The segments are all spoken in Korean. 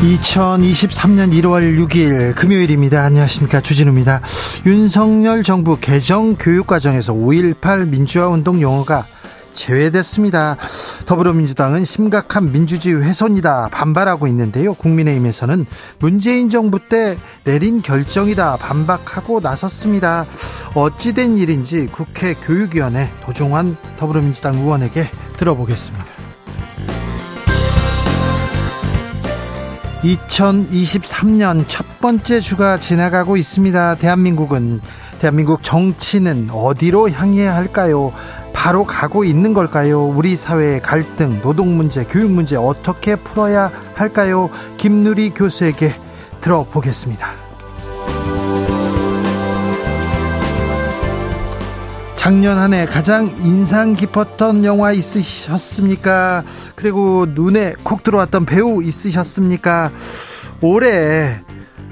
2023년 1월 6일 금요일입니다. 안녕하십니까. 주진우입니다. 윤석열 정부 개정 교육 과정에서 5.18 민주화 운동 용어가 제외됐습니다. 더불어민주당은 심각한 민주주의 훼손이다 반발하고 있는데요. 국민의힘에서는 문재인 정부 때 내린 결정이다 반박하고 나섰습니다. 어찌된 일인지 국회 교육위원회 도종환 더불어민주당 의원에게 들어보겠습니다. 2023년 첫 번째 주가 지나가고 있습니다. 대한민국은 대한민국 정치는 어디로 향해야 할까요? 바로 가고 있는 걸까요? 우리 사회의 갈등, 노동 문제, 교육 문제 어떻게 풀어야 할까요? 김누리 교수에게 들어보겠습니다. 작년 한 해 가장 인상 깊었던 영화 있으셨습니까? 그리고 눈에 콕 들어왔던 배우 있으셨습니까? 올해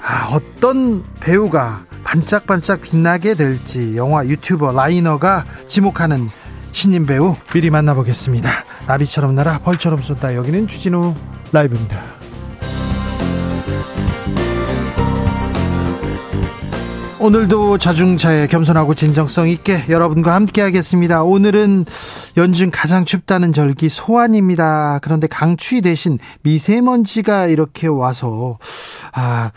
아, 어떤 배우가 반짝반짝 빛나게 될지 영화 유튜버 라이너가 지목하는 신인 배우 미리 만나보겠습니다. 나비처럼 날아 벌처럼 쏜다. 여기는 주진우 라이브입니다. 오늘도 자중차에 겸손하고 진정성 있게 여러분과 함께 하겠습니다. 오늘은 연중 가장 춥다는 절기 소환입니다. 그런데 강추위 대신 미세먼지가 이렇게 와서 아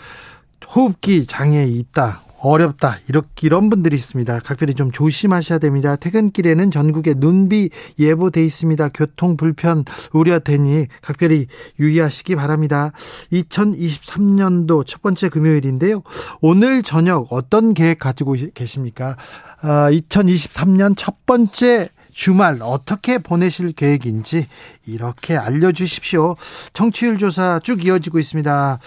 호흡기 장애 있다. 어렵다. 이렇게 이런 분들이 있습니다. 각별히 좀 조심하셔야 됩니다. 퇴근길에는 전국에 눈비 예보돼 있습니다. 교통 불편 우려되니 각별히 유의하시기 바랍니다. 2023년도 첫 번째 금요일인데요. 오늘 저녁 어떤 계획 가지고 계십니까? 아, 2023년 첫 번째 주말 어떻게 보내실 계획인지 이렇게 알려주십시오. 청취율 조사 쭉 이어지고 있습니다.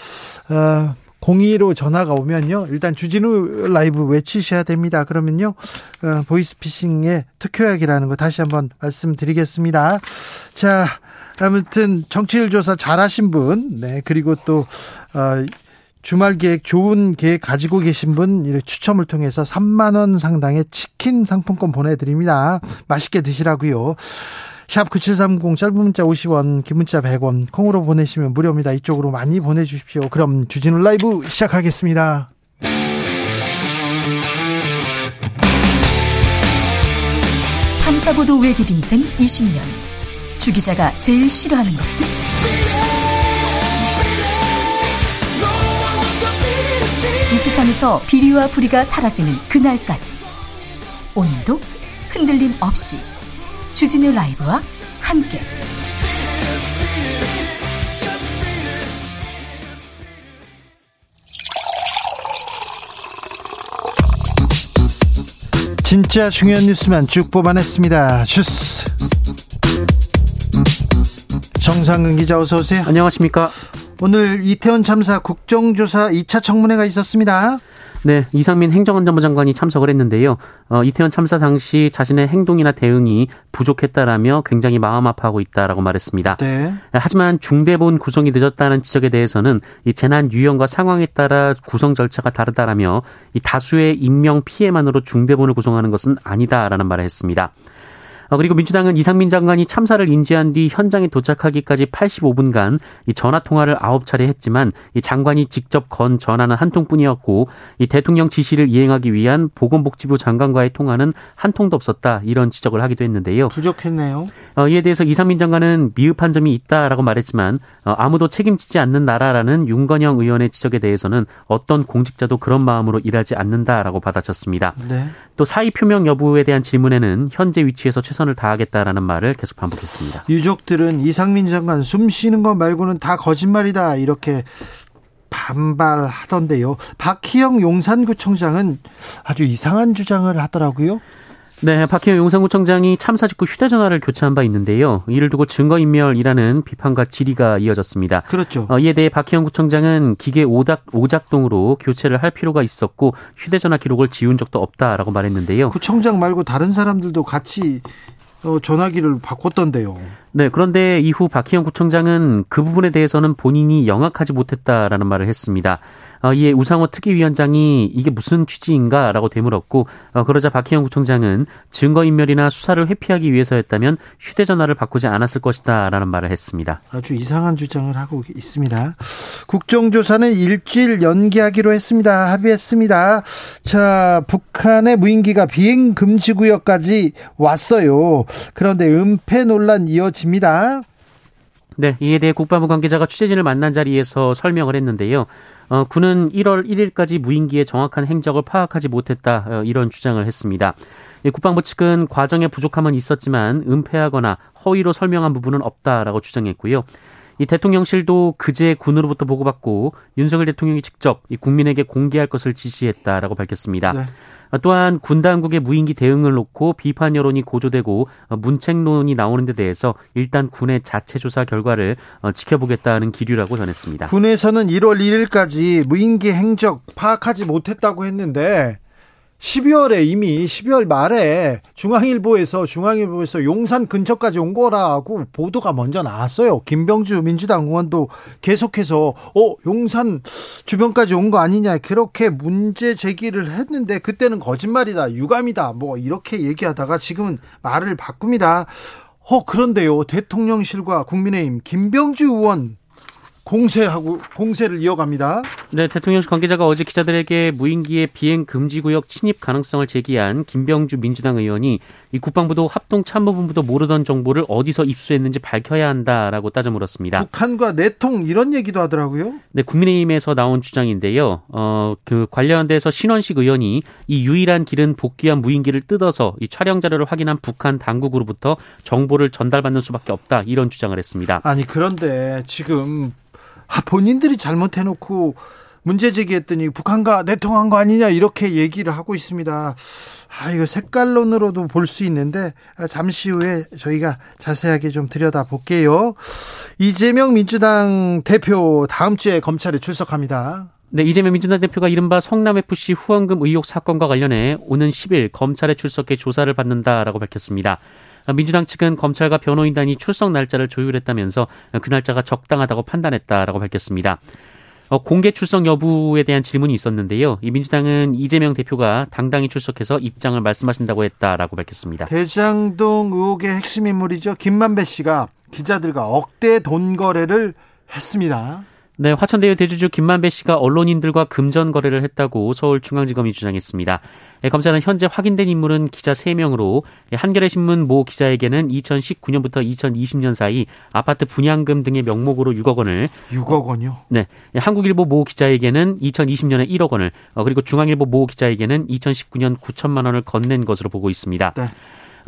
어, 02로 전화가 오면요. 일단 주진우 라이브 외치셔야 됩니다. 그러면요. 어, 보이스피싱의 특효약이라는 거 다시 한번 말씀드리겠습니다. 자, 아무튼 정치율 조사 잘하신 분, 네, 그리고 또, 어, 주말 계획 좋은 계획 가지고 계신 분 추첨을 통해서 3만 원 상당의 치킨 상품권 보내드립니다. 맛있게 드시라고요. 샵 9730 짧은 문자 50원 긴 문자 100원 콩으로 보내시면 무료입니다. 이쪽으로 많이 보내주십시오. 그럼 주진우 라이브 시작하겠습니다. 탐사보도 외길 인생 20년 주 기자가 제일 싫어하는 것은? 이 세상에서 비리와 부리가 사라지는 그날까지 오늘도 흔들림 없이 주진우 라이브와 함께 진짜 중요한 뉴스만 쭉 뽑아냈습니다. 주스 정상근 기자 어서 오세요. 안녕하십니까. 오늘 이태원 참사 국정조사 2차 청문회가 있었습니다. 네, 이상민 행정안전부 장관이 참석을 했는데요. 어, 이태원 참사 당시 자신의 행동이나 대응이 부족했다라며 굉장히 마음 아파하고 있다라고 말했습니다. 네. 하지만 중대본 구성이 늦었다는 지적에 대해서는 이 재난 유형과 상황에 따라 구성 절차가 다르다라며 이 다수의 인명 피해만으로 중대본을 구성하는 것은 아니다라는 말을 했습니다. 어, 그리고 민주당은 이상민 장관이 참사를 인지한 뒤 현장에 도착하기까지 85분간 이 전화 통화를 9차례 했지만 이 장관이 직접 건 전화는 한 통뿐이었고 이 대통령 지시를 이행하기 위한 보건복지부 장관과의 통화는 한 통도 없었다 이런 지적을 하기도 했는데요. 부족했네요. 어, 이에 대해서 이상민 장관은 미흡한 점이 있다라고 말했지만 어, 아무도 책임지지 않는 나라라는 윤건영 의원의 지적에 대해서는 어떤 공직자도 그런 마음으로 일하지 않는다라고 받아쳤습니다. 네. 또 사의 표명 여부에 대한 질문에는 현재 위치에서 최선을 다하겠다라는 말을 계속 반복했습니다. 유족들은 이상민 장관 숨 쉬는 것 말고는 다 거짓말이다 이렇게 반발하던데요. 박희영 용산구청장은 아주 이상한 주장을 하더라고요. 네, 박희영 용산구청장이 참사 직후 휴대전화를 교체한 바 있는데요. 이를 두고 증거인멸이라는 비판과 질의가 이어졌습니다. 그렇죠. 어, 이에 대해 박희영 구청장은 기계 오작, 오작동으로 교체를 할 필요가 있었고 휴대전화 기록을 지운 적도 없다라고 말했는데요. 구청장 말고 다른 사람들도 같이 어, 전화기를 바꿨던데요. 네, 그런데 이후 박희영 구청장은 그 부분에 대해서는 본인이 영악하지 못했다라는 말을 했습니다. 어, 이에 우상호 특위위원장이 이게 무슨 취지인가라고 되물었고 어, 그러자 박희영 구청장은 증거인멸이나 수사를 회피하기 위해서였다면 휴대전화를 바꾸지 않았을 것이다라는 말을 했습니다. 아주 이상한 주장을 하고 있습니다. 국정조사는 일주일 연기하기로 했습니다. 합의했습니다. 자, 북한의 무인기가 비행 금지 구역까지 왔어요. 그런데 은폐 논란 이어집니다. 네, 이에 대해 국방부 관계자가 취재진을 만난 자리에서 설명을 했는데요. 어, 군은 1월 1일까지 무인기의 정확한 행적을 파악하지 못했다 어, 이런 주장을 했습니다. 예, 국방부 측은 과정에 부족함은 있었지만 은폐하거나 허위로 설명한 부분은 없다라고 주장했고요. 이 대통령실도 그제 군으로부터 보고받고 윤석열 대통령이 직접 이 국민에게 공개할 것을 지시했다라고 밝혔습니다. 네. 또한 군 당국의 무인기 대응을 놓고 비판 여론이 고조되고 문책론이 나오는 데 대해서 일단 군의 자체 조사 결과를 어, 지켜보겠다는 기류라고 전했습니다. 군에서는 1월 1일까지 무인기 행적 파악하지 못했다고 했는데 12월에 이미 12월 말에 중앙일보에서 중앙일보에서 용산 근처까지 온 거라고 보도가 먼저 나왔어요. 김병주 민주당 의원도 계속해서 어 용산 주변까지 온 거 아니냐 그렇게 문제 제기를 했는데 그때는 거짓말이다 유감이다 뭐 이렇게 얘기하다가 지금은 말을 바꿉니다. 어 그런데요 대통령실과 국민의힘 김병주 의원 공세하고 공세를 이어갑니다. 네, 대통령실 관계자가 어제 기자들에게 무인기의 비행 금지 구역 침입 가능성을 제기한 김병주 민주당 의원이 이 국방부도 합동 참모본부도 모르던 정보를 어디서 입수했는지 밝혀야 한다라고 따져 물었습니다. 북한과 내통 이런 얘기도 하더라고요. 네, 국민의힘에서 나온 주장인데요. 어, 그 관련돼서 신원식 의원이 이 유일한 길은 복귀한 무인기를 뜯어서 이 촬영 자료를 확인한 북한 당국으로부터 정보를 전달받는 수밖에 없다 이런 주장을 했습니다. 아니 그런데 지금 아, 본인들이 잘못해놓고 문제 제기했더니 북한과 내통한 거 아니냐 이렇게 얘기를 하고 있습니다. 아, 이거 색깔론으로도 볼 수 있는데 아, 잠시 후에 저희가 자세하게 좀 들여다 볼게요. 이재명 민주당 대표 다음 주에 검찰에 출석합니다. 네, 이재명 민주당 대표가 이른바 성남FC 후원금 의혹 사건과 관련해 오는 10일 검찰에 출석해 조사를 받는다라고 밝혔습니다. 민주당 측은 검찰과 변호인단이 출석 날짜를 조율했다면서 그 날짜가 적당하다고 판단했다라고 밝혔습니다. 어, 공개 출석 여부에 대한 질문이 있었는데요. 이 민주당은 이재명 대표가 당당히 출석해서 입장을 말씀하신다고 했다라고 밝혔습니다. 대장동 의혹의 핵심 인물이죠. 김만배 씨가 기자들과 억대 돈 거래를 했습니다. 네, 화천대유 대주주 김만배 씨가 언론인들과 금전 거래를 했다고 서울중앙지검이 주장했습니다. 네, 검찰은 현재 확인된 인물은 기자 3명으로 한겨레 신문 모 기자에게는 2019년부터 2020년 사이 아파트 분양금 등의 명목으로 6억 원을 6억 원요? 네. 한국일보 모 기자에게는 2020년에 1억 원을 어, 그리고 중앙일보 모 기자에게는 2019년 9천만 원을 건넨 것으로 보고 있습니다. 네.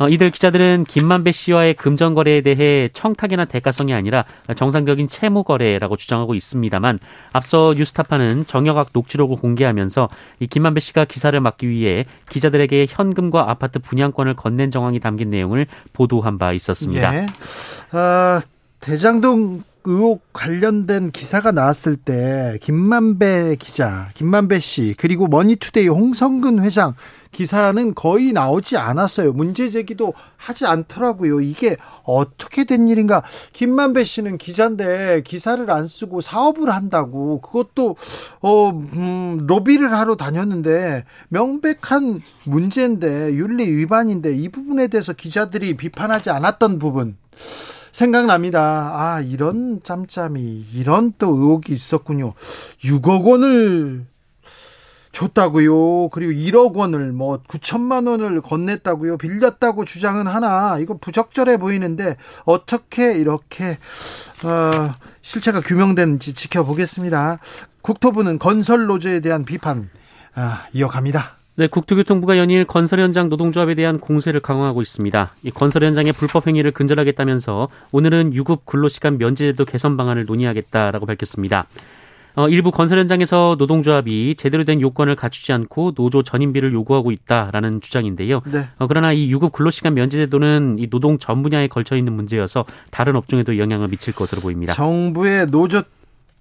어, 이들 기자들은 김만배 씨와의 금전 거래에 대해 청탁이나 대가성이 아니라 정상적인 채무 거래라고 주장하고 있습니다만 앞서 뉴스타파는 정영학 녹취록을 공개하면서 이 김만배 씨가 기사를 막기 위해 기자들에게 현금과 아파트 분양권을 건넨 정황이 담긴 내용을 보도한 바 있었습니다. 예. 어, 대장동 의혹 관련된 기사가 나왔을 때 김만배 기자, 김만배 씨 그리고 머니투데이 홍선근 회장 기사는 거의 나오지 않았어요. 문제 제기도 하지 않더라고요. 이게 어떻게 된 일인가? 김만배 씨는 기자인데 기사를 안 쓰고 사업을 한다고 그것도 어 음, 로비를 하러 다녔는데 명백한 문제인데 윤리 위반인데 이 부분에 대해서 기자들이 비판하지 않았던 부분 생각납니다. 아, 이런 짬짬이, 이런 또 의혹이 있었군요. 6억 원을 줬다고요. 그리고 1억 원을 뭐 9천만 원을 건넸다고요. 빌렸다고 주장은 하나 이거 부적절해 보이는데 어떻게 이렇게 어, 실체가 규명되는지 지켜보겠습니다. 국토부는 건설 노조에 대한 비판 아, 이어갑니다. 네, 국토교통부가 연일 건설 현장 노동조합에 대한 공세를 강화하고 있습니다. 이 건설 현장의 불법 행위를 근절하겠다면서 오늘은 유급 근로시간 면제제도 개선 방안을 논의하겠다라고 밝혔습니다. 어, 일부 건설 현장에서 노동조합이 제대로 된 요건을 갖추지 않고 노조 전임비를 요구하고 있다라는 주장인데요. 네. 어, 그러나 이 유급 근로시간 면제 제도는 이 노동 전 분야에 걸쳐 있는 문제여서 다른 업종에도 영향을 미칠 것으로 보입니다. 정부의 노조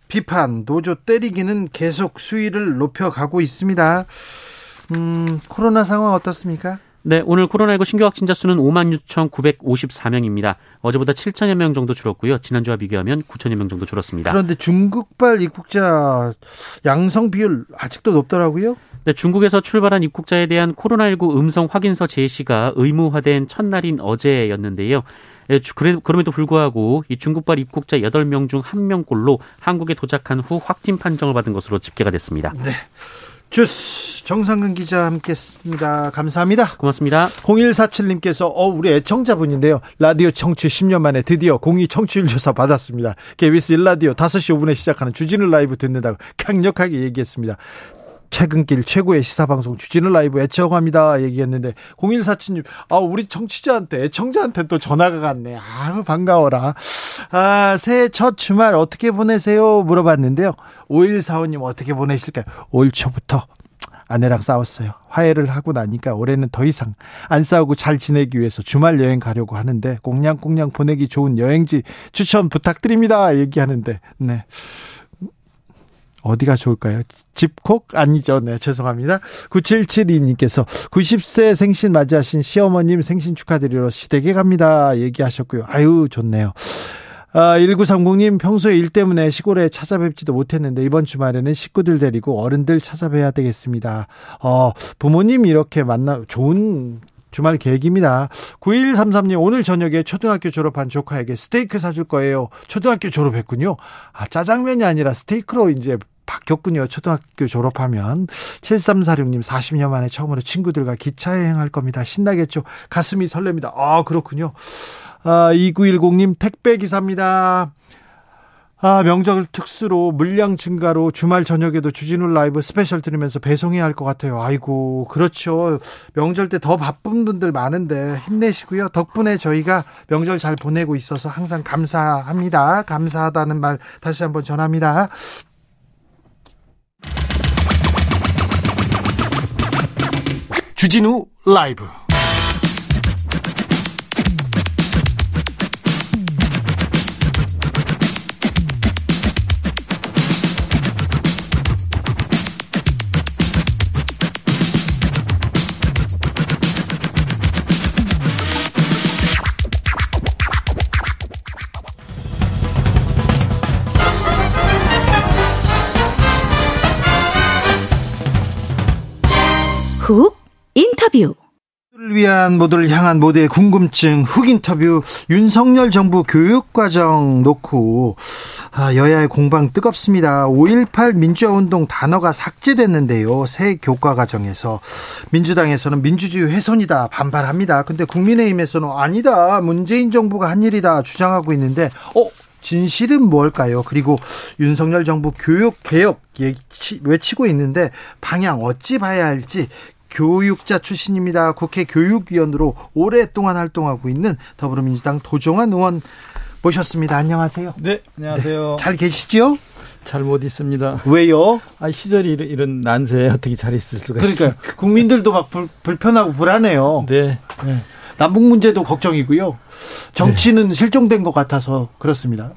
비판, 노조 때리기는 계속 수위를 높여가고 있습니다. 음, 코로나 상황 어떻습니까? 네, 오늘 코로나19 신규 확진자 수는 5만 6,954명입니다. 어제보다 7천여 명 정도 줄었고요. 지난주와 비교하면 9천여 명 정도 줄었습니다. 그런데 중국발 입국자 양성 비율 아직도 높더라고요. 네, 중국에서 출발한 입국자에 대한 코로나19 음성 확인서 제시가 의무화된 첫날인 어제였는데요. 예, 그럼에도 불구하고 이 중국발 입국자 8명 중 1명꼴로 한국에 도착한 후 확진 판정을 받은 것으로 집계가 됐습니다. 네. 주스 정상근 기자 함께했습니다. 감사합니다. 고맙습니다. 0147님께서 어 우리 애청자분인데요. 라디오 청취 10년 만에 드디어 공이 청취율 조사 받았습니다. KBS 1라디오 5시 5분에 시작하는 주진우 라이브 듣는다고 강력하게 얘기했습니다. 최근길 최고의 시사방송 주진우 라이브 애청합니다 얘기했는데 0147님 아 우리 청취자한테 애청자한테 또 전화가 갔네 아 반가워라 아 새해 첫 주말 어떻게 보내세요 물어봤는데요 5145님 어떻게 보내실까요 5일 초부터 아내랑 싸웠어요. 화해를 하고 나니까 올해는 더 이상 안 싸우고 잘 지내기 위해서 주말 여행 가려고 하는데 꽁냥꽁냥 보내기 좋은 여행지 추천 부탁드립니다. 얘기하는데 네. 어디가 좋을까요? 집콕? 아니죠. 네, 죄송합니다. 9772님께서 90세 생신 맞이하신 시어머님 생신 축하드리러 시댁에 갑니다. 얘기하셨고요. 아유, 좋네요. 아, 1930님 평소에 일 때문에 시골에 찾아뵙지도 못했는데 이번 주말에는 식구들 데리고 어른들 찾아뵈야 되겠습니다. 어, 부모님 이렇게 만나 좋은 주말 계획입니다. 9133님, 오늘 저녁에 초등학교 졸업한 조카에게 스테이크 사줄 거예요. 초등학교 졸업했군요. 아, 짜장면이 아니라 스테이크로 이제 바뀌었군요. 초등학교 졸업하면. 7346님, 40년 만에 처음으로 친구들과 기차 여행할 겁니다. 신나겠죠? 가슴이 설렙니다. 아, 그렇군요. 아, 2910님, 택배 기사입니다. 아, 명절 특수로 물량 증가로 주말 저녁에도 주진우 라이브 스페셜 들으면서 배송해야 할 것 같아요. 아이고, 그렇죠. 명절 때 더 바쁜 분들 많은데 힘내시고요. 덕분에 저희가 명절 잘 보내고 있어서 항상 감사합니다. 감사하다는 말 다시 한번 전합니다. 주진우 라이브 인터뷰 를 위한 모두를 향한 모두의 궁금증 훅 인터뷰 윤석열 정부 교육과정 놓고 아, 여야의 공방 뜨겁습니다. 5.18 민주화운동 단어가 삭제됐는데요. 새 교과과정에서 민주당에서는 민주주의 훼손이다 반발합니다. 근데 국민의힘에서는 아니다 문재인 정부가 한 일이다 주장하고 있는데 어 진실은 뭘까요? 그리고 윤석열 정부 교육 개혁 외치고 있는데 방향 어찌 봐야 할지 교육자 출신입니다. 국회 교육위원으로 오랫동안 활동하고 있는 더불어민주당 도종환 의원 모셨습니다. 안녕하세요. 네, 안녕하세요. 네, 잘 계시죠? 잘 못 있습니다. 왜요? 아, 시절이 이런 난세에 어떻게 잘 있을 수가 그러니까? 국민들도 막 불, 불편하고 불안해요. 네. 네. 남북 문제도 걱정이고요. 정치는 네. 실종된 것 같아서 그렇습니다.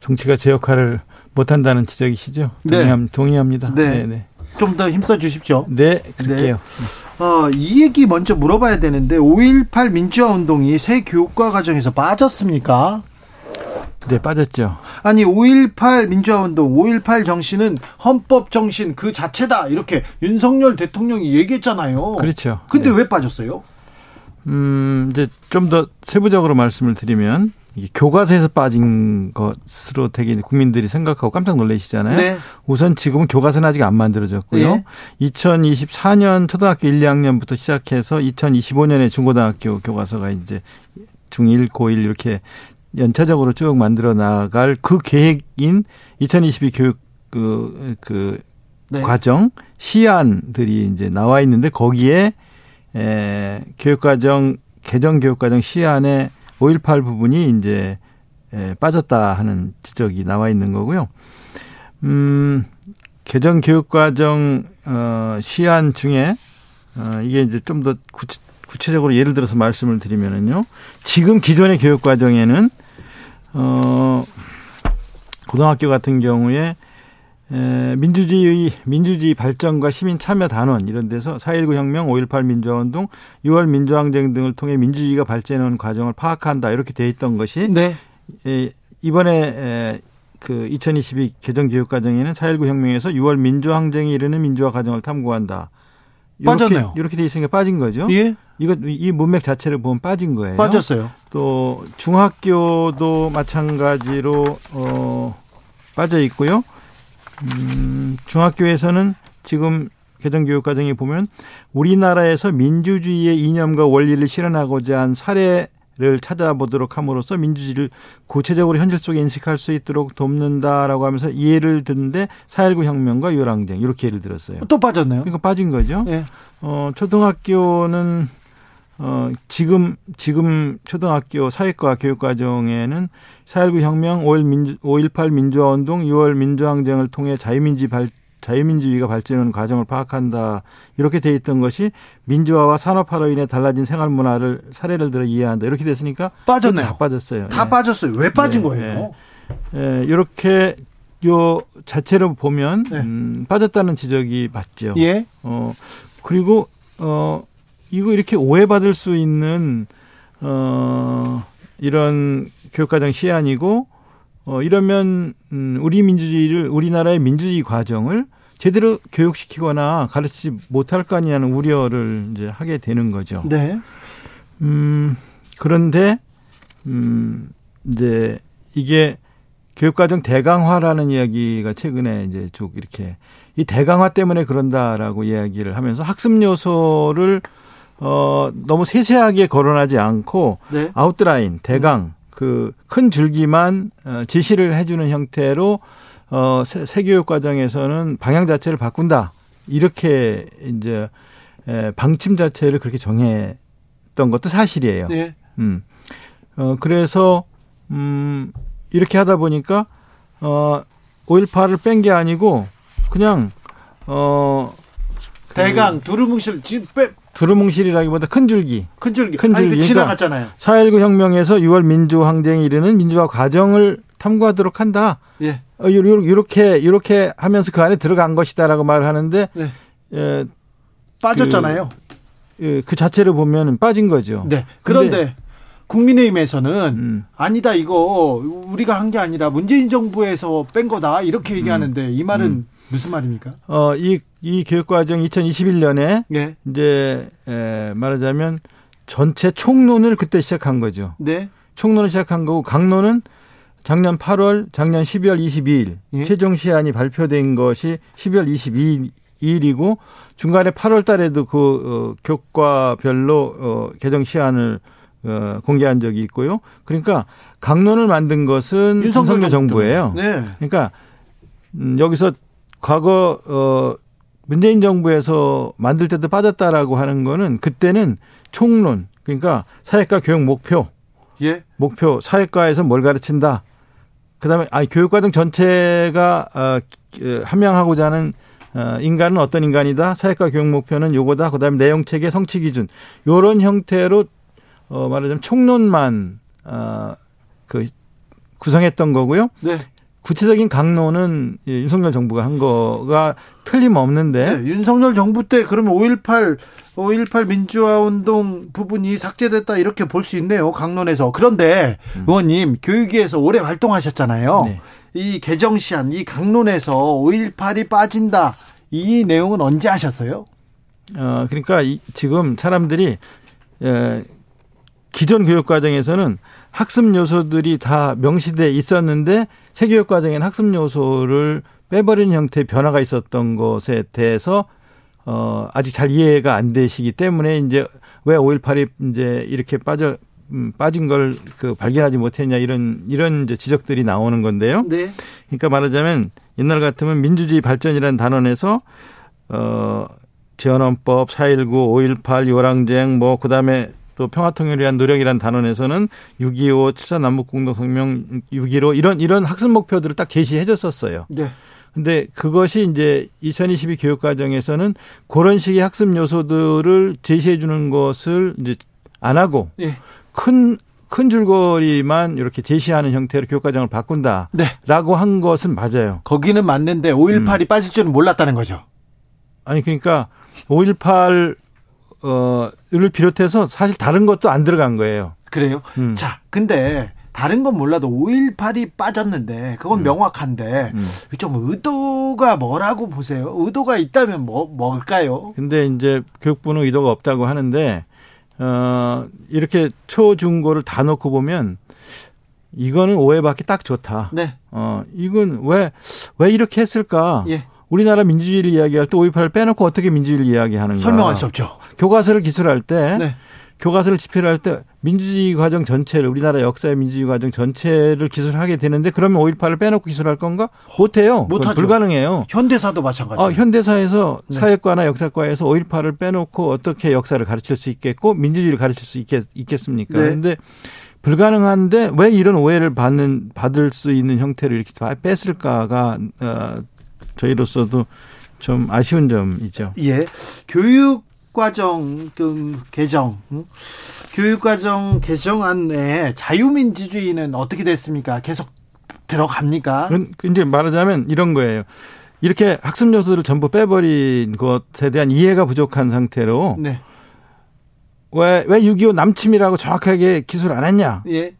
정치가 제 역할을 못한다는 지적이시죠? 동의합, 네. 동의합니다. 네. 네, 네. 좀 더 힘써 주십시오. 네, 그럴게요. 네. 어, 이 얘기 먼저 물어봐야 되는데 5.18 민주화 운동이 새 교육과 과정에서 빠졌습니까? 네, 빠졌죠. 아니, 5.18 민주화 운동, 5.18 정신은 헌법 정신 그 자체다. 이렇게 윤석열 대통령이 얘기했잖아요. 그렇죠. 근데 네. 왜 빠졌어요? 음, 이제 좀 더 세부적으로 말씀을 드리면 교과서에서 빠진 것으로 되게 국민들이 생각하고 깜짝 놀라시잖아요. 네. 우선 지금은 교과서는 아직 안 만들어졌고요. 네. 2024년 초등학교 1, 2학년부터 시작해서 2025년에 중고등학교 교과서가 이제 중1, 고1 이렇게 연차적으로 쭉 만들어 나갈 그 계획인 2022 교육 그, 그 네. 과정 시안들이 이제 나와 있는데 거기에 에, 교육과정 개정 교육과정 시안에 5.18 부분이 이제 빠졌다 하는 지적이 나와 있는 거고요. 음, 개정 교육 과정, 어, 시안 중에, 어, 이게 이제 좀더 구체, 구체적으로 예를 들어서 말씀을 드리면은요. 지금 기존의 교육 과정에는, 어, 고등학교 같은 경우에 에, 민주주의 민주주의 발전과 시민 참여 단원 이런 데서 4.19 혁명, 5.18 민주화운동, 6월 민주항쟁 등을 통해 민주주의가 발전하는 과정을 파악한다 이렇게 돼 있던 것이 네. 에, 이번에 에, 그 2022 개정 교육 과정에는 4.19 혁명에서 6월 민주항쟁에 이르는 민주화 과정을 탐구한다. 이렇게, 빠졌네요. 이렇게 돼 있으니까 빠진 거죠. 예. 이거 이 문맥 자체를 보면 빠진 거예요. 빠졌어요. 또 중학교도 마찬가지로 어 빠져 있고요. 음, 중학교에서는 지금 개정교육과정에 보면 우리나라에서 민주주의의 이념과 원리를 실현하고자 한 사례를 찾아보도록 함으로써 민주주의를 구체적으로 현실 속에 인식할 수 있도록 돕는다라고 하면서 예를 드는데 4.19 혁명과 요랑쟁 이렇게 예를 들었어요. 또 빠졌네요. 그러니까 빠진 거죠. 네. 어, 초등학교는 어, 지금, 지금 초등학교 사회과 교육과정에는 4.19 혁명, 5.1 민주, 5.18 민주화 운동, 6월 민주항쟁을 통해 자유민주 발, 자유민주주의가 발전하는 과정을 파악한다. 이렇게 돼 있던 것이 민주화와 산업화로 인해 달라진 생활 문화를 사례를 들어 이해한다. 이렇게 됐으니까 빠졌네요. 다 빠졌어요. 다 예. 빠졌어요. 왜 빠진 네, 거예요? 예. 예. 이렇게 요 자체로 보면 네. 음, 빠졌다는 지적이 맞죠. 예. 어 그리고 어 이거 이렇게 오해받을 수 있는 어 이런 교육과정 시안이고 어 이러면 음 우리 민주주의를 우리나라의 민주주의 과정을 제대로 교육시키거나 가르치지 못할 거 아니냐는 우려를 이제 하게 되는 거죠. 네. 음 그런데 음 이제 이게 교육과정 대강화라는 이야기가 최근에 이제 쭉 이렇게 이 대강화 때문에 그런다라고 이야기를 하면서 학습 요소를 어, 너무 세세하게 거론하지 않고 네. 아웃라인, 대강, 음. 그큰 줄기만 어, 지시를 해주는 형태로 어, 새, 교육 과정에서는 방향 자체를 바꾼다. 이렇게 이제 에, 방침 자체를 그렇게 정했던 것도 사실이에요. 네. 음. 어, 그래서 음, 이렇게 하다 보니까 어, 5.18을 뺀 게 아니고 그냥 어 그 대강 두루뭉실 지금 빼 두루뭉실이라기보다 큰 줄기. 큰 줄기. 큰 줄기. 아니, 지나갔잖아요. 4.19 혁명에서 6월 민주항쟁에 이르는 민주화 과정을 탐구하도록 한다. 예. 어, 요렇게, 요렇게 하면서 그 안에 들어간 것이다라고 말을 하는데, 네. 예, 빠졌잖아요. 그, 예, 그 자체를 보면 빠진 거죠. 네. 그런데 국민의힘에서는 음. 아니다 이거 우리가 한 게 아니라 문재인 정부에서 뺀 거다 이렇게 얘기하는데 음. 이 말은 음. 무슨 말입니까? 어, 이, 이 교육과정 2021년에 네. 이제 에, 말하자면 전체 총론을 그때 시작한 거죠. 네. 총론을 시작한 거고 강론은 작년 8월, 작년 12월 22일 예? 최종 시안이 발표된 것이 12월 22일이고 중간에 8월 달에도 그 어, 교과별로 어, 개정 시안을 어, 공개한 적이 있고요. 그러니까 강론을 만든 것은 윤석열 정부예요. 네. 그러니까 음, 여기서 과거 어 문재인 정부에서 만들 때도 빠졌다라고 하는 거는 그때는 총론 그러니까 사회과 교육 목표. 예? 목표 사회과에서 뭘 가르친다. 그다음에 아니 교육과정 전체가 어 함양하고자 하는 어 인간은 어떤 인간이다? 사회과 교육 목표는 요거다. 그다음에 내용 체계 성취 기준. 요런 형태로 어 말하자면 총론만 어그 구성했던 거고요. 네. 구체적인 강론은 윤석열 정부가 한 거가 틀림없는데. 네, 윤석열 정부 때 그러면 5.18, 5.18 민주화 운동 부분이 삭제됐다 이렇게 볼 수 있네요. 강론에서. 그런데 음. 의원님, 교육위에서 오래 활동하셨잖아요. 네. 이 개정 시한, 이 강론에서 5.18이 빠진다. 이 내용은 언제 하셨어요? 어, 그러니까 이, 지금 사람들이 에, 기존 교육 과정에서는 학습 요소들이 다 명시돼 있었는데 세교육 과정엔 학습 요소를 빼버리는 형태의 변화가 있었던 것에 대해서 어 아직 잘 이해가 안 되시기 때문에 이제 왜 5.18이 이제 이렇게 빠져 음, 빠진 걸 그 발견하지 못했냐 이런 이런 이제 지적들이 나오는 건데요. 네. 그러니까 말하자면 옛날 같으면 민주주의 발전이라는 단원에서 어 재헌헌법 4.19, 5.18, 요랑쟁 뭐 그다음에 또 평화통일을 위한 노력이란 단원에서는 6.25, 7.4 남북공동성명 6.15 이런 이런 학습 목표들을 딱 제시해 줬었어요. 네. 근데 그것이 이제 2022 교육 과정에서는 그런 식의 학습 요소들을 제시해 주는 것을 이제 안 하고 예. 큰, 큰 줄거리만 이렇게 제시하는 형태로 교육과정을 바꾼다라고 네. 한 것은 맞아요. 거기는 맞는데 5.18이 음. 빠질 줄은 몰랐다는 거죠. 아니 그러니까 5.18 어를 비롯해서 사실 다른 것도 안 들어간 거예요. 그래요? 음. 자, 근데 다른 건 몰라도 5.18이 빠졌는데 그건 음. 명확한데 음. 좀 의도가 뭐라고 보세요? 의도가 있다면 뭐 뭘까요? 근데 이제 교육부는 의도가 없다고 하는데 어 이렇게 초중고를 다 놓고 보면 이거는 오해받기 딱 좋다. 네. 어 이건 왜 왜 이렇게 했을까? 예. 우리나라 민주주의를 이야기할 때 5.18을 빼놓고 어떻게 민주주의를 이야기하는가? 설명할 수 없죠. 교과서를 기술할 때, 네. 교과서를 집필할 때 민주주의 과정 전체를 우리나라 역사의 민주주의 과정 전체를 기술하게 되는데 그러면 5.18을 빼놓고 기술할 건가? 못해요. 못하죠. 불가능해요. 현대사도 마찬가지. 어, 현대사에서 네. 사회과나 역사과에서 5.18을 빼놓고 어떻게 역사를 가르칠 수 있겠고 민주주의를 가르칠 수 있겠, 있겠습니까? 네. 그런데 불가능한데 왜 이런 오해를 받는 받을 수 있는 형태로 이렇게 뺐을까가 어, 저희로서도 좀 아쉬운 점이죠. 예. 교육 과정 그 개정 교육 과정 개정안에 자유민주주의는 어떻게 됐습니까? 계속 들어갑니까? 이제 말하자면 이런 거예요. 이렇게 학습 요소를 전부 빼버린 것에 대한 이해가 부족한 상태로 네. 왜, 왜 6.25 남침이라고 정확하게 기술 안 했냐? 예.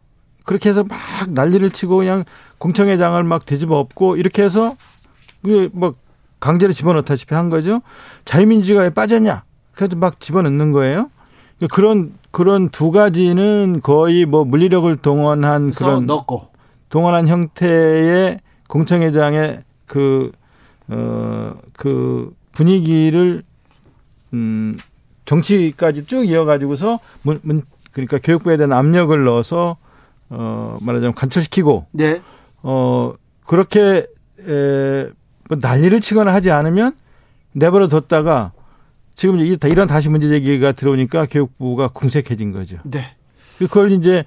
그렇게 해서 막 난리를 치고 그냥 공청회장을 막 뒤집어 엎고 이렇게 해서 뭐 강제로 집어넣다시피 한 거죠. 자유민주주의가 빠졌냐? 그래서 막 집어넣는 거예요. 그런 그런 두 가지는 거의 뭐 물리력을 동원한 그런 넣고 동원한 형태의 공청회장의 그 어, 그 분위기를 음 정치까지 쭉 이어가지고서 문, 문 그러니까 교육부에 대한 압력을 넣어서 어 말하자면 관철시키고 네. 어 그렇게 에, 뭐 난리를 치거나 하지 않으면 내버려 뒀다가 지금 이런 다시 문제 제기가 들어오니까 교육부가 궁색해진 거죠. 네. 그걸 이제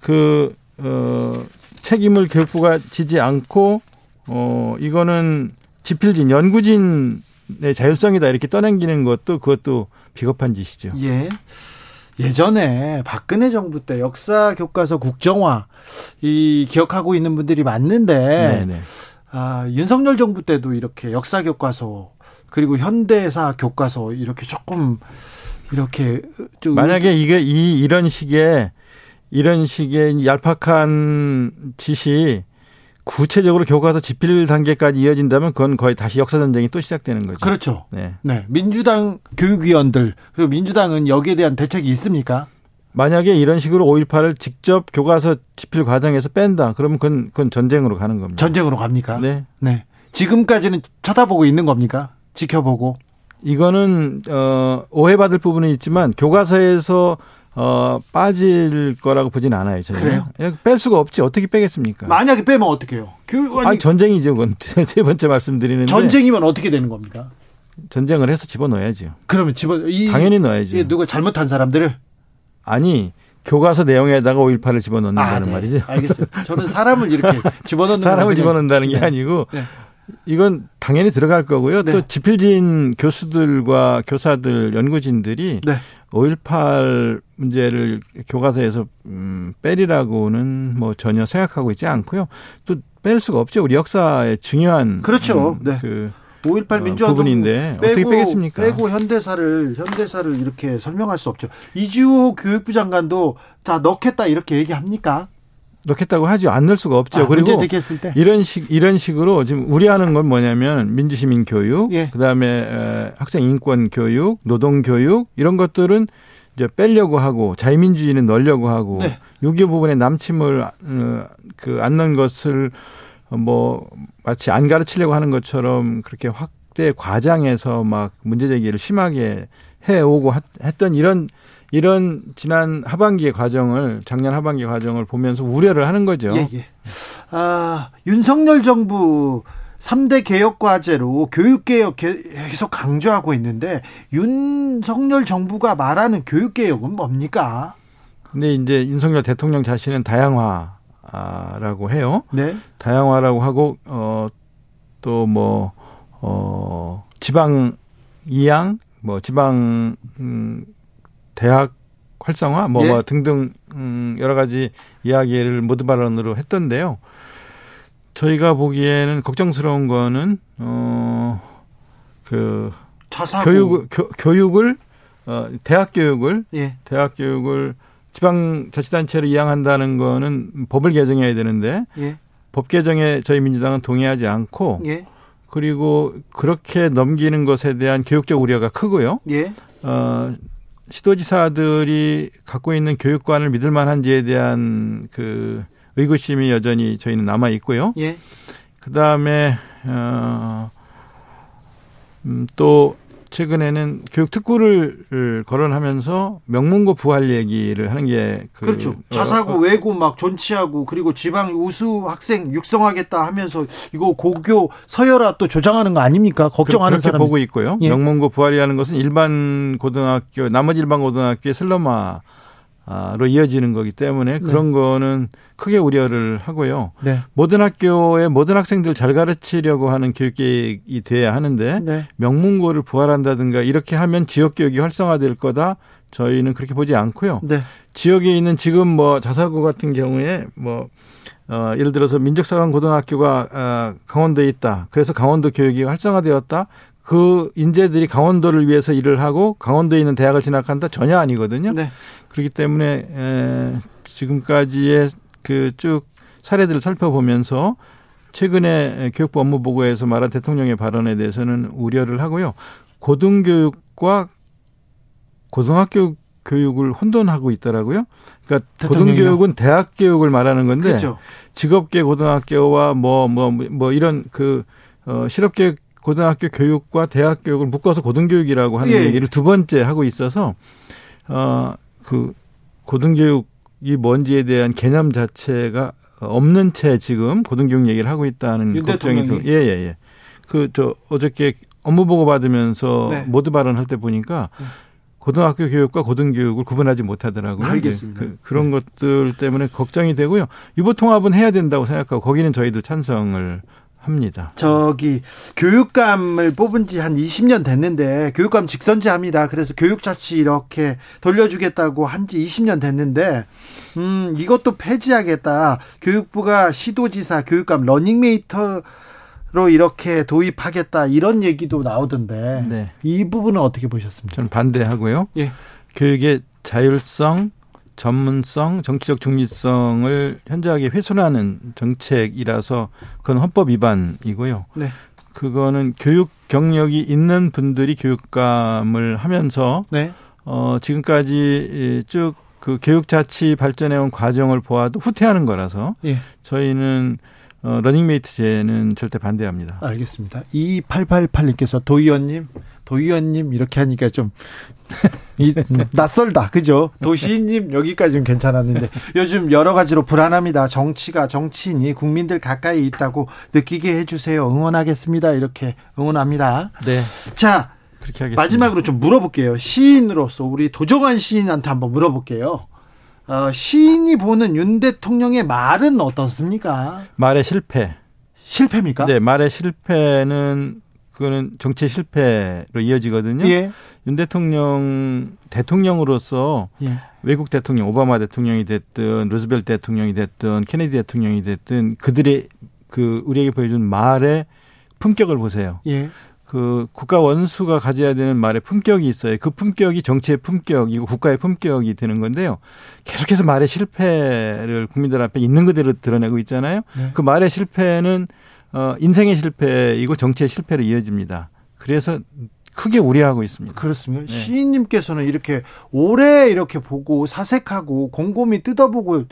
그, 어, 책임을 교육부가 지지 않고, 어, 이거는 지필진, 연구진의 자율성이다 이렇게 떠넘기는 것도 그것도 비겁한 짓이죠. 예. 예전에 박근혜 정부 때 역사 교과서 국정화 이 기억하고 있는 분들이 많는데 네네. 아, 윤석열 정부 때도 이렇게 역사 교과서 그리고 현대사 교과서 이렇게 조금 이렇게 좀 만약에 이게 이 이런 식의 이런 식의 얄팍한 짓이 구체적으로 교과서 집필 단계까지 이어진다면 그건 거의 다시 역사 전쟁이 또 시작되는 거죠. 그렇죠. 네. 네. 민주당 교육위원들 그리고 민주당은 여기에 대한 대책이 있습니까? 만약에 이런 식으로 5.18을 직접 교과서 집필 과정에서 뺀다. 그러면 그건, 그건 전쟁으로 가는 겁니다. 전쟁으로 갑니까? 네. 네. 지금까지는 쳐다보고 있는 겁니까? 지켜보고. 이거는, 어, 오해받을 부분은 있지만 교과서에서 어, 빠질 거라고 보진 않아요. 저는. 그래요? 뺄 수가 없지. 어떻게 빼겠습니까? 만약에 빼면 어떻게 해요? 교육원이. 아, 전쟁이죠. 그건 세 번째 말씀드리는데. 전쟁이면 어떻게 되는 겁니까? 전쟁을 해서 집어넣어야죠. 그러면 집어, 이, 당연히 넣어야죠. 누가 잘못한 사람들을? 아니 교과서 내용에다가 5.18을 집어넣는다는 아, 네. 말이죠. 알겠습니다. 저는 사람을 이렇게 집어넣는 사람을 집어넣는다는 게 네. 아니고 네. 이건 당연히 들어갈 거고요. 네. 또 지필진 교수들과 교사들, 연구진들이 네. 5.18 문제를 교과서에서 음, 빼리라고는 뭐 전혀 생각하고 있지 않고요. 또 뺄 수가 없죠. 우리 역사의 중요한 그렇죠. 음, 네. 그 5.18 어, 민주화도 부분인데 빼고, 어떻게 빼겠습니까? 빼고 현대사를 현대사를 이렇게 설명할 수 없죠. 이주호 교육부 장관도 다 넣겠다 이렇게 얘기합니까? 넣겠다고. 안 넣을 수가 없죠. 아, 그리고 이런 식 이런 식으로 지금 우려하는 건 뭐냐면 민주시민 교육, 예. 그다음에 학생 인권 교육, 노동 교육 이런 것들은 이제 빼려고 하고 자유민주주의는 넣으려고 하고 네. 유교 부분에 남침을 어, 그안 넣은 것을 뭐 마치 안 가르치려고 하는 것처럼 그렇게 확대 과장해서 막 문제 제기를 심하게 해오고 했던 이런 이런 지난 하반기의 과정을 작년 하반기 과정을 보면서 우려를 하는 거죠. 예, 예. 아, 윤석열 정부 3대 개혁 과제로 교육 개혁 계속 강조하고 있는데 윤석열 정부가 말하는 교육 개혁은 뭡니까? 근데 이제 윤석열 대통령 자신은 다양화 라고 해요. 네. 다양화라고 하고 어또 뭐, 어, 지방 이양, 뭐 지방, 음, 대학 활성화, 뭐, 예. 뭐 등등, 음, 여러 가지 이야기를 모두 발언으로 했던데요. 저희가 보기에는 걱정스러운 거는, 어, 그, 자사고. 교육, 교, 교육을, 어, 대학 교육을, 예. 대학 교육을 지방자치단체로 이양한다는 거는 법을 개정해야 되는데 예. 법 개정에 저희 민주당은 동의하지 않고 예. 그리고 그렇게 넘기는 것에 대한 교육적 우려가 크고요. 예. 어, 시도지사들이 갖고 있는 교육관을 믿을 만한지에 대한 그 의구심이 여전히 저희는 남아 있고요. 예. 그 다음에 어, 음, 또 최근에는 교육 특구를 거론하면서 명문고 부활 얘기를 하는 게 그 그렇죠. 어, 자사고 어, 외고 막 존치하고 그리고 지방 우수 학생 육성하겠다 하면서 이거 고교 서열화 또 조장하는 거 아닙니까? 걱정하는 그렇게 사람 보고 있고요. 예. 명문고 부활이라는 것은 일반 고등학교 나머지 일반 고등학교의 슬럼화 로 이어지는 거기 때문에 네. 그런 네. 거는 크게 우려를 하고요. 네. 모든 학교에 모든 학생들 잘 가르치려고 하는 교육 계획이 돼야 하는데 네. 명문고를 부활한다든가 이렇게 하면 지역 교육이 활성화될 거다. 저희는 그렇게 보지 않고요. 네. 지역에 있는 지금 뭐 자사고 같은 경우에 뭐 어, 예를 들어서 민족사관 고등학교가 어, 강원도에 있다. 그래서 강원도 교육이 활성화되었다. 그 인재들이 강원도를 위해서 일을 하고 강원도에 있는 대학을 진학한다 전혀 아니거든요. 네. 그렇기 때문에 에, 지금까지의 그 쭉 사례들을 살펴보면서 최근에 교육부 업무 보고에서 말한 대통령의 발언에 대해서는 우려를 하고요. 고등교육과 고등학교 교육을 혼돈하고 있더라고요. 그러니까 고등교육은 대학 교육을 말하는 건데 그렇죠. 직업계 고등학교와 뭐 뭐뭐 뭐, 뭐 이런 그 어, 실업계 고등학교 교육과 대학 교육을 묶어서 고등교육이라고 하는 예. 얘기를 두 번째 하고 있어서 어그 고등교육이 뭔지에 대한 개념 자체가 없는 채 지금 고등교육 얘기를 하고 있다는 걱정이 좀 예예예. 예, 예. 그 저 어저께 업무 보고 받으면서 네. 모두 발언할 때 보니까 네. 고등학교 교육과 고등교육을 구분하지 못하더라고요. 알겠습니다. 그, 런 네. 것들 때문에 걱정이 되고요. 유보 통합은 해야 된다고 생각하고 거기는 저희도 찬성을 합니다. 저기 교육감을 뽑은 지 한 20년 됐는데 교육감 직선제합니다. 그래서 교육자치 이렇게 돌려주겠다고 한 지 20년 됐는데 음 이것도 폐지하겠다. 교육부가 시도지사 교육감 러닝메이터로 이렇게 도입하겠다 이런 얘기도 나오던데 네. 이 부분은 어떻게 보셨습니까? 저는 반대하고요. 예. 교육의 자율성 전문성, 정치적 중립성을 현저하게 훼손하는 정책이라서 그건 헌법 위반이고요. 네. 그거는 교육 경력이 있는 분들이 교육감을 하면서 네. 어 지금까지 쭉 그 교육 자치 발전해 온 과정을 보아도 후퇴하는 거라서 예. 저희는 어, 러닝메이트제는 절대 반대합니다. 알겠습니다. 2888님께서 도의원님 도의원님 이렇게 하니까 좀 이, 낯설다. 그죠? 도시님 여기까지는 괜찮았는데 요즘 여러 가지로 불안합니다. 정치가 정치인이 국민들 가까이 있다고 느끼게 해 주세요. 응원하겠습니다. 이렇게 응원합니다. 네. 자, 그렇게 하겠습니다. 마지막으로 좀 물어볼게요. 시인으로서 우리 도정환 시인한테 한번 물어볼게요. 어, 시인이 보는 윤 대통령의 말은 어떻습니까? 말의 실패. 실패입니까? 네, 말의 실패는 그거는 정치 실패로 이어지거든요. 예. 윤 대통령 대통령으로서 예. 외국 대통령 오바마 대통령이 됐든 루즈벨트 대통령이 됐든 케네디 대통령이 됐든 그들의 그 우리에게 보여준 말의 품격을 보세요. 예. 그 국가 원수가 가져야 되는 말의 품격이 있어요. 그 품격이 정치의 품격이고 국가의 품격이 되는 건데요. 계속해서 말의 실패를 국민들 앞에 있는 그대로 드러내고 있잖아요. 네. 그 말의 실패는 어, 인생의 실패이고 정치의 실패로 이어집니다. 그래서 크게 우려하고 있습니다. 그렇습니다. 네. 시인님께서는 이렇게 오래 이렇게 보고 사색하고 곰곰이 뜯어보고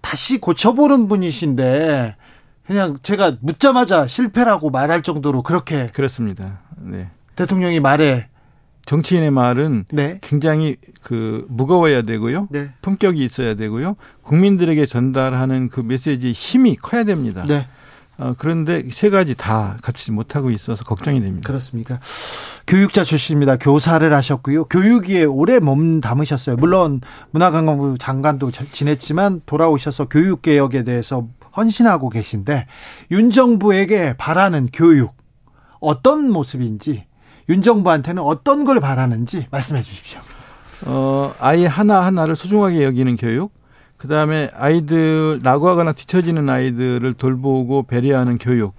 다시 고쳐보는 분이신데 그냥 제가 묻자마자 실패라고 말할 정도로 그렇게 그렇습니다. 네. 대통령이 말에 정치인의 말은 네. 굉장히 그 무거워야 되고요. 네. 품격이 있어야 되고요. 국민들에게 전달하는 그 메시지의 힘이 커야 됩니다. 네. 어, 그런데 세 가지 다 갖추지 못하고 있어서 걱정이 됩니다. 그렇습니까? 교육자 출신입니다. 교사를 하셨고요. 교육위에 오래 몸 담으셨어요. 물론 문화관광부 장관도 지냈지만 돌아오셔서 교육개혁에 대해서 헌신하고 계신데 윤 정부에게 바라는 교육 어떤 모습인지 윤 정부한테는 어떤 걸 바라는지 말씀해 주십시오. 어, 아이 하나하나를 소중하게 여기는 교육, 그 다음에 아이들, 낙오하거나 뒤처지는 아이들을 돌보고 배려하는 교육.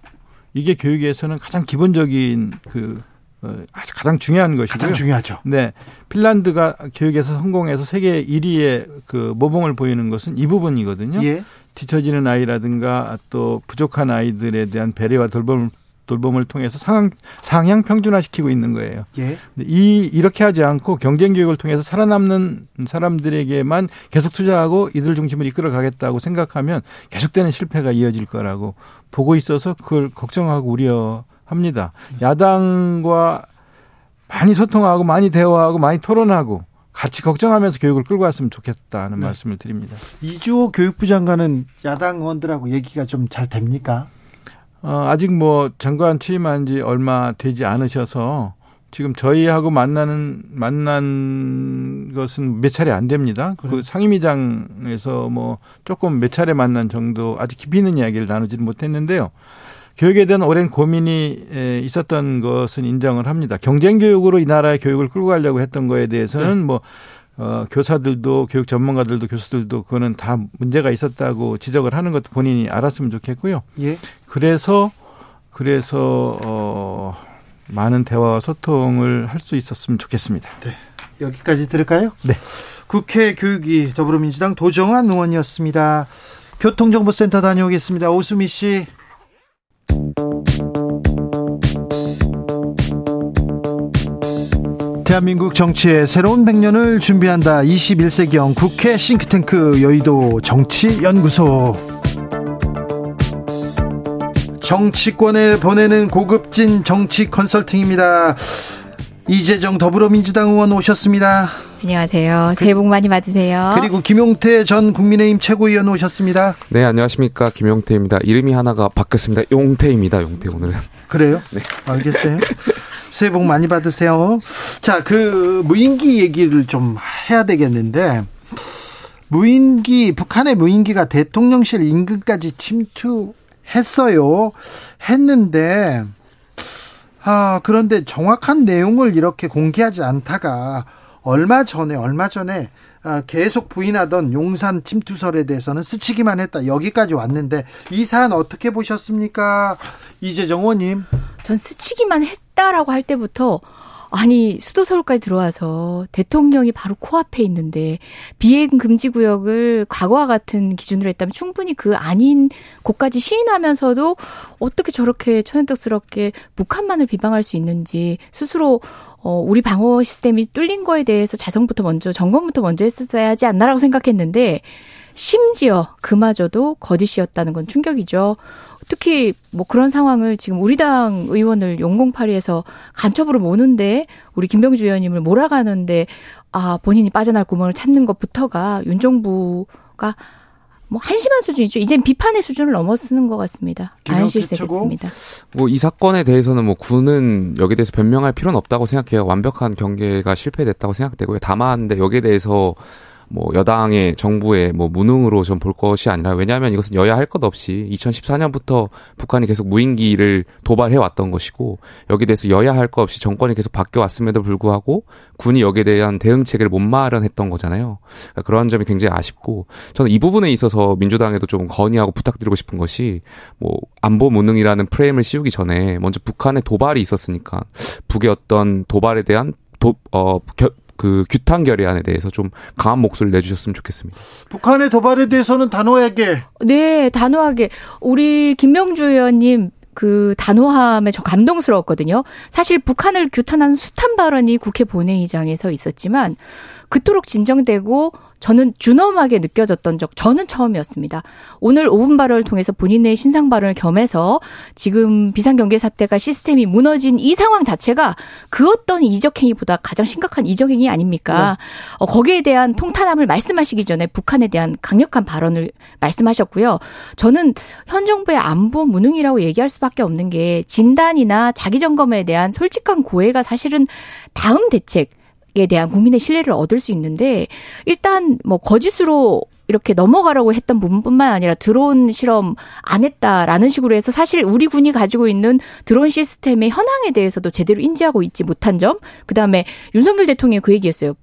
이게 교육에서는 가장 기본적인 그, 어, 가장 중요한 것이고요. 가장 중요하죠. 네. 핀란드가 교육에서 성공해서 세계 1위의 그 모범을 보이는 것은 이 부분이거든요. 예. 뒤처지는 아이라든가 또 부족한 아이들에 대한 배려와 돌봄을 돌봄을 통해서 상향, 상향 평준화시키고 있는 거예요. 예. 이 이렇게 하지 않고 경쟁 교육을 통해서 살아남는 사람들에게만 계속 투자하고 이들 중심으로 이끌어 가겠다고 생각하면 계속되는 실패가 이어질 거라고 보고 있어서 그걸 걱정하고 우려합니다. 야당과 많이 소통하고 많이 대화하고 많이 토론하고 같이 걱정하면서 교육을 끌고 왔으면 좋겠다는 네. 말씀을 드립니다. 이주호 교육부 장관은 야당 의원들하고 얘기가 좀 잘 됩니까? 어, 아직 뭐 장관 취임한 지 얼마 되지 않으셔서 지금 저희하고 만나는 만난 것은 몇 차례 안 됩니다. 그 그래. 그 상임위장에서 뭐 조금 몇 차례 만난 정도 아직 깊이 있는 이야기를 나누지는 못했는데요. 교육에 대한 오랜 고민이 있었던 것은 인정을 합니다. 경쟁 교육으로 이 나라의 교육을 끌고 가려고 했던 거에 대해서는 네. 뭐 어, 교사들도 교육 전문가들도 교수들도 그거는 다 문제가 있었다고 지적을 하는 것도 본인이 알았으면 좋겠고요. 예. 그래서 그래서 어 많은 대화와 소통을 할 수 있었으면 좋겠습니다. 네. 여기까지 들을까요? 네. 국회 교육위 더불어민주당 도정환 의원이었습니다. 교통정보센터 다녀오겠습니다. 오수미 씨. 대한민국 정치의 새로운 100년을 준비한다. 21세기형 국회 싱크탱크 여의도 정치연구소. 정치권에 보내는 고급진 정치 컨설팅입니다. 이재정 더불어민주당 의원 오셨습니다. 안녕하세요. 새해 복 많이 받으세요. 그리고 김용태 전 국민의힘 최고위원 오셨습니다. 네, 안녕하십니까. 김용태입니다. 이름이 하나가 바뀌었습니다. 용태입니다. 용태 오늘은. 그래요? 네. 알겠어요. 새해 복 많이 받으세요. 자, 그 무인기 얘기를 좀 해야 되겠는데 무인기 북한의 무인기가 대통령실 인근까지 침투했어요. 했는데 아, 그런데 정확한 내용을 이렇게 공개하지 않다가 얼마 전에 얼마 전에 아, 계속 부인하던 용산 침투설에 대해서는 스치기만 했다. 여기까지 왔는데 이 사안 어떻게 보셨습니까? 이재정 의원님. 전 스치기만 했 다라고 할 때부터 아니 수도 서울까지 들어와서 대통령이 바로 코앞에 있는데 비행 금지 구역을 과거와 같은 기준으로 했다면 충분히 그 아닌 곳까지 시인하면서도 어떻게 저렇게 천연덕스럽게 북한만을 비방할 수 있는지 스스로 어 우리 방어 시스템이 뚫린 거에 대해서 자성부터 먼저 점검부터 먼저 했었어야 하지 않나라고 생각했는데 심지어 그마저도 거짓이었다는 건 충격이죠. 특히 뭐 그런 상황을 지금 우리 당 의원을 용공파리에서 간첩으로 모는데 우리 김병주 의원님을 몰아가는데 아 본인이 빠져날 구멍을 찾는 것부터가 윤 정부가 뭐 한심한 수준이죠. 이젠 비판의 수준을 넘어서는 것 같습니다. 아연실세겠습니다. 뭐 이 사건에 대해서는 뭐 군은 여기에 대해서 변명할 필요는 없다고 생각해요. 완벽한 경계가 실패됐다고 생각되고요. 다만 근데 여기에 대해서 뭐 여당의 정부의 뭐 무능으로 좀 볼 것이 아니라 왜냐하면 이것은 여야 할 것 없이 2014년부터 북한이 계속 무인기를 도발해 왔던 것이고 여기에 대해서 여야 할 것 없이 정권이 계속 바뀌어 왔음에도 불구하고 군이 여기에 대한 대응 체계를 못 마련했던 거잖아요. 그러니까 그러한 점이 굉장히 아쉽고 저는 이 부분에 있어서 민주당에도 좀 건의하고 부탁드리고 싶은 것이 뭐 안보 무능이라는 프레임을 씌우기 전에 먼저 북한의 도발이 있었으니까 북의 어떤 도발에 대한 도, 어, 겨, 그 규탄 결의안에 대해서 좀 강한 목소리를 내주셨으면 좋겠습니다. 북한의 도발에 대해서는 단호하게. 네, 단호하게. 우리 김명주 의원님 그 단호함에 저 감동스러웠거든요. 사실 북한을 규탄하는 숱한 발언이 국회 본회의장에서 있었지만 그토록 진정되고 저는 준엄하게 느껴졌던 적 저는 처음이었습니다. 오늘 5분 발언을 통해서 본인의 신상 발언을 겸해서 지금 비상경계 사태가 시스템이 무너진 이 상황 자체가 그 어떤 이적 행위보다 가장 심각한 이적 행위 아닙니까? 네. 어, 거기에 대한 통탄함을 말씀하시기 전에 북한에 대한 강력한 발언을 말씀하셨고요. 저는 현 정부의 안보 무능이라고 얘기할 수밖에 없는 게 진단이나 자기 점검에 대한 솔직한 고해가 사실은 다음 대책 에 대한 국민의 신뢰를 얻을 수 있는데 일단 뭐 거짓으로 이렇게 넘어가려고 했던 부분뿐만 아니라 드론 실험 안 했다라는 식으로 해서 사실 우리 군이 가지고 있는 드론 시스템의 현황에 대해서도 제대로 인지하고 있지 못한 점, 그 다음에 윤석열 대통령이 그 얘기했어요.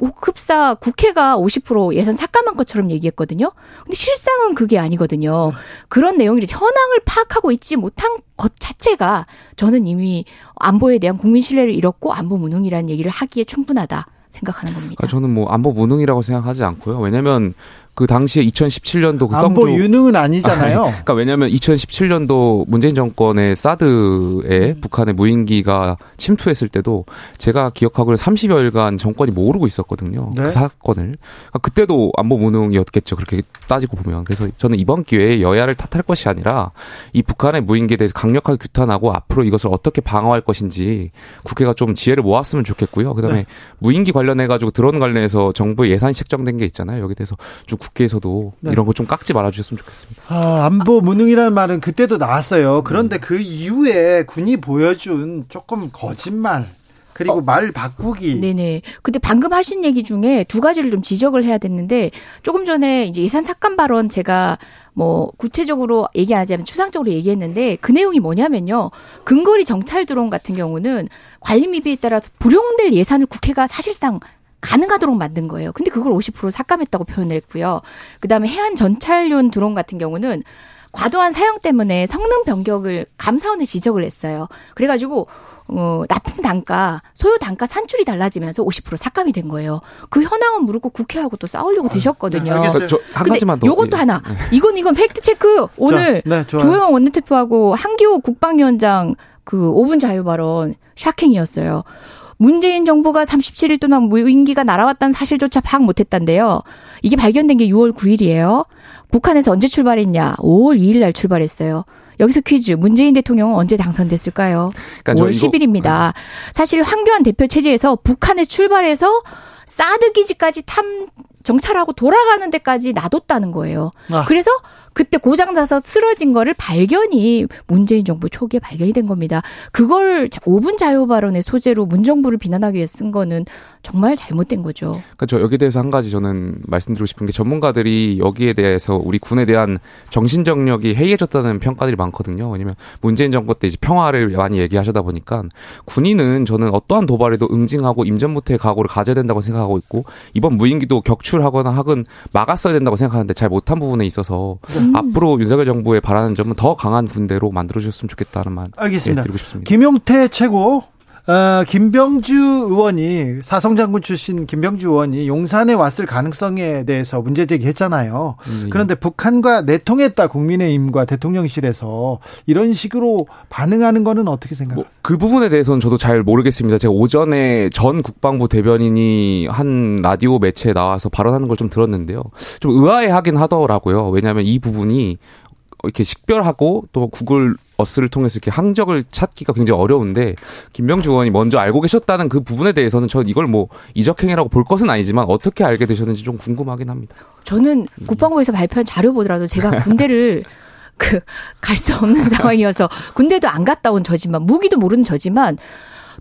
흡사 국회가 50% 예산 삭감한 것처럼 얘기했거든요. 근데 실상은 그게 아니거든요. 그런 내용이 현황을 파악하고 있지 못한 것 자체가 저는 이미 안보에 대한 국민 신뢰를 잃었고 안보 무능이라는 얘기를 하기에 충분하다. 생각하는 겁니다. 그러니까 저는 뭐 안보 무능이라고 생각하지 않고요. 왜냐하면 그 당시에 2017년도 그 안보 성조 유능은 아니잖아요. 그러니까 왜냐하면 2017년도 문재인 정권의 사드에 음. 북한의 무인기가 침투했을 때도 제가 기억하기로 30여일간 정권이 모르고 있었거든요. 그 네? 그 사건을. 그러니까 그때도 안보 무능이었겠죠. 그렇게 따지고 보면. 그래서 저는 이번 기회에 여야를 탓할 것이 아니라 이 북한의 무인기에 대해서 강력하게 규탄하고 앞으로 이것을 어떻게 방어할 것인지 국회가 좀 지혜를 모았으면 좋겠고요. 그다음에 네. 무인기 관련해 가지고 드론 관련해서 정부의 예산이 책정된 게 있잖아요. 여기 대해서 쭉 국회에서도 네. 이런 거 좀 깎지 말아주셨으면 좋겠습니다. 아, 안보 무능이라는 말은 그때도 나왔어요. 그런데 음. 그 이후에 군이 보여준 조금 거짓말 그리고 어. 말 바꾸기. 네네. 근데 방금 하신 얘기 중에 두 가지를 좀 지적을 해야 됐는데 조금 전에 이제 예산 삭감 발언 제가 뭐 구체적으로 얘기하자면 추상적으로 얘기했는데 그 내용이 뭐냐면요. 근거리 정찰 드론 같은 경우는 관리 미비에 따라서 불용될 예산을 국회가 사실상 가능하도록 만든 거예요. 근데 그걸 50% 삭감했다고 표현을 했고요. 그다음에 해안 전찰용 드론 같은 경우는 과도한 사용 때문에 성능 변경을 감사원에 지적을 했어요. 그래가지고 어, 납품 단가, 소요 단가 산출이 달라지면서 50% 삭감이 된 거예요. 그 현황은 모르고 국회하고 또 싸우려고 아, 드셨거든요. 네, 알겠어요. 저, 한 가지만 더. 요것도 예. 하나. 이건 이건 팩트 체크. 오늘 자, 네, 조영 원내대표하고 한기호 국방위원장 그 5분 자유 발언 샤킹이었어요. 문재인 정부가 37일 동안 무인기가 날아왔다는 사실조차 파악 못했단데요. 이게 발견된 게 6월 9일이에요. 북한에서 언제 출발했냐? 5월 2일 날 출발했어요. 여기서 퀴즈. 문재인 대통령은 언제 당선됐을까요? 그러니까 5월 10일입니다. 사실 황교안 대표 체제에서 북한에 출발해서 사드 기지까지 탐 정찰하고 돌아가는 데까지 놔뒀다는 거예요. 아. 그래서 그때 고장 나서 쓰러진 거를 발견이 문재인 정부 초기에 발견이 된 겁니다. 그걸 5분 자유 발언의 소재로 문 정부를 비난하기 위해 쓴 거는 정말 잘못된 거죠. 그렇죠. 여기에 대해서 한 가지 저는 말씀드리고 싶은 게 전문가들이 여기에 대해서 우리 군에 대한 정신 정력이 해이해졌다는 평가들이 많거든요. 왜냐면 문재인 정권 때 이제 평화를 많이 얘기하시다 보니까 군인은 저는 어떠한 도발에도 응징하고 임전부터의 각오를 가져야 된다고 생각하고 있고 이번 무인기도 격 출하거나 하건 막았어야 된다고 생각하는데 잘 못한 부분에 있어서 네. 음. 앞으로 윤석열 정부에 바라는 점은 더 강한 군대로 만들어 주셨으면 좋겠다는 말 알겠습니다. 예, 드리고 싶습니다. 김용태 최고 어, 김병주 의원이 사성장군 출신 김병주 의원이 용산에 왔을 가능성에 대해서 문제 제기했잖아요. 음, 예. 그런데 북한과 내통했다 국민의힘과 대통령실에서 이런 식으로 반응하는 거는 어떻게 생각하세요? 뭐, 그 부분에 대해서는 저도 잘 모르겠습니다. 제가 오전에 전 국방부 대변인이 한 라디오 매체에 나와서 발언하는 걸 좀 들었는데요. 좀 의아해하긴 하더라고요. 왜냐하면 이 부분이 이렇게 식별하고 또 구글 어스를 통해서 이렇게 항적을 찾기가 굉장히 어려운데 김명주 의원이 먼저 알고 계셨다는 그 부분에 대해서는 전 이걸 뭐 이적행위라고 볼 것은 아니지만 어떻게 알게 되셨는지 좀 궁금하긴 합니다. 저는 국방부에서 발표한 자료 보더라도 제가 군대를 그 갈 수 없는 상황이어서 군대도 안 갔다 온 저지만 무기도 모르는 저지만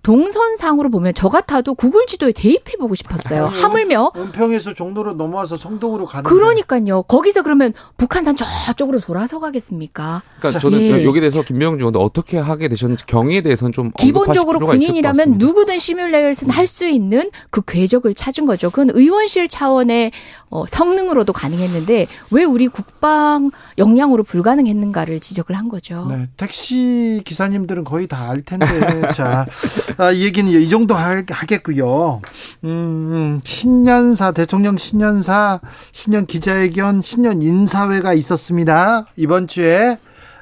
동선상으로 보면 저 같아도 구글 지도에 대입해 보고 싶었어요. 아니, 하물며 은평에서 종로로 넘어와서 성동으로 가는 그러니까요. 거기서 그러면 북한산 저쪽으로 돌아서 가겠습니까? 그러니까 저는 예. 여기 대해서 김명중 의원도 어떻게 하게 되셨는지 경위에 대해서는 좀 기본적으로 군인이라면 누구든 시뮬레이션 할 수 있는 그 궤적을 찾은 거죠. 그건 의원실 차원의 어, 성능으로도 가능했는데 왜 우리 국방 역량으로 불가능했는가를 지적을 한 거죠. 네, 택시 기사님들은 거의 다 알 텐데 자 아, 이 얘기는 이 정도 하겠고요. 음, 신년사 대통령 신년사 신년 기자회견 신년 인사회가 있었습니다. 이번 주에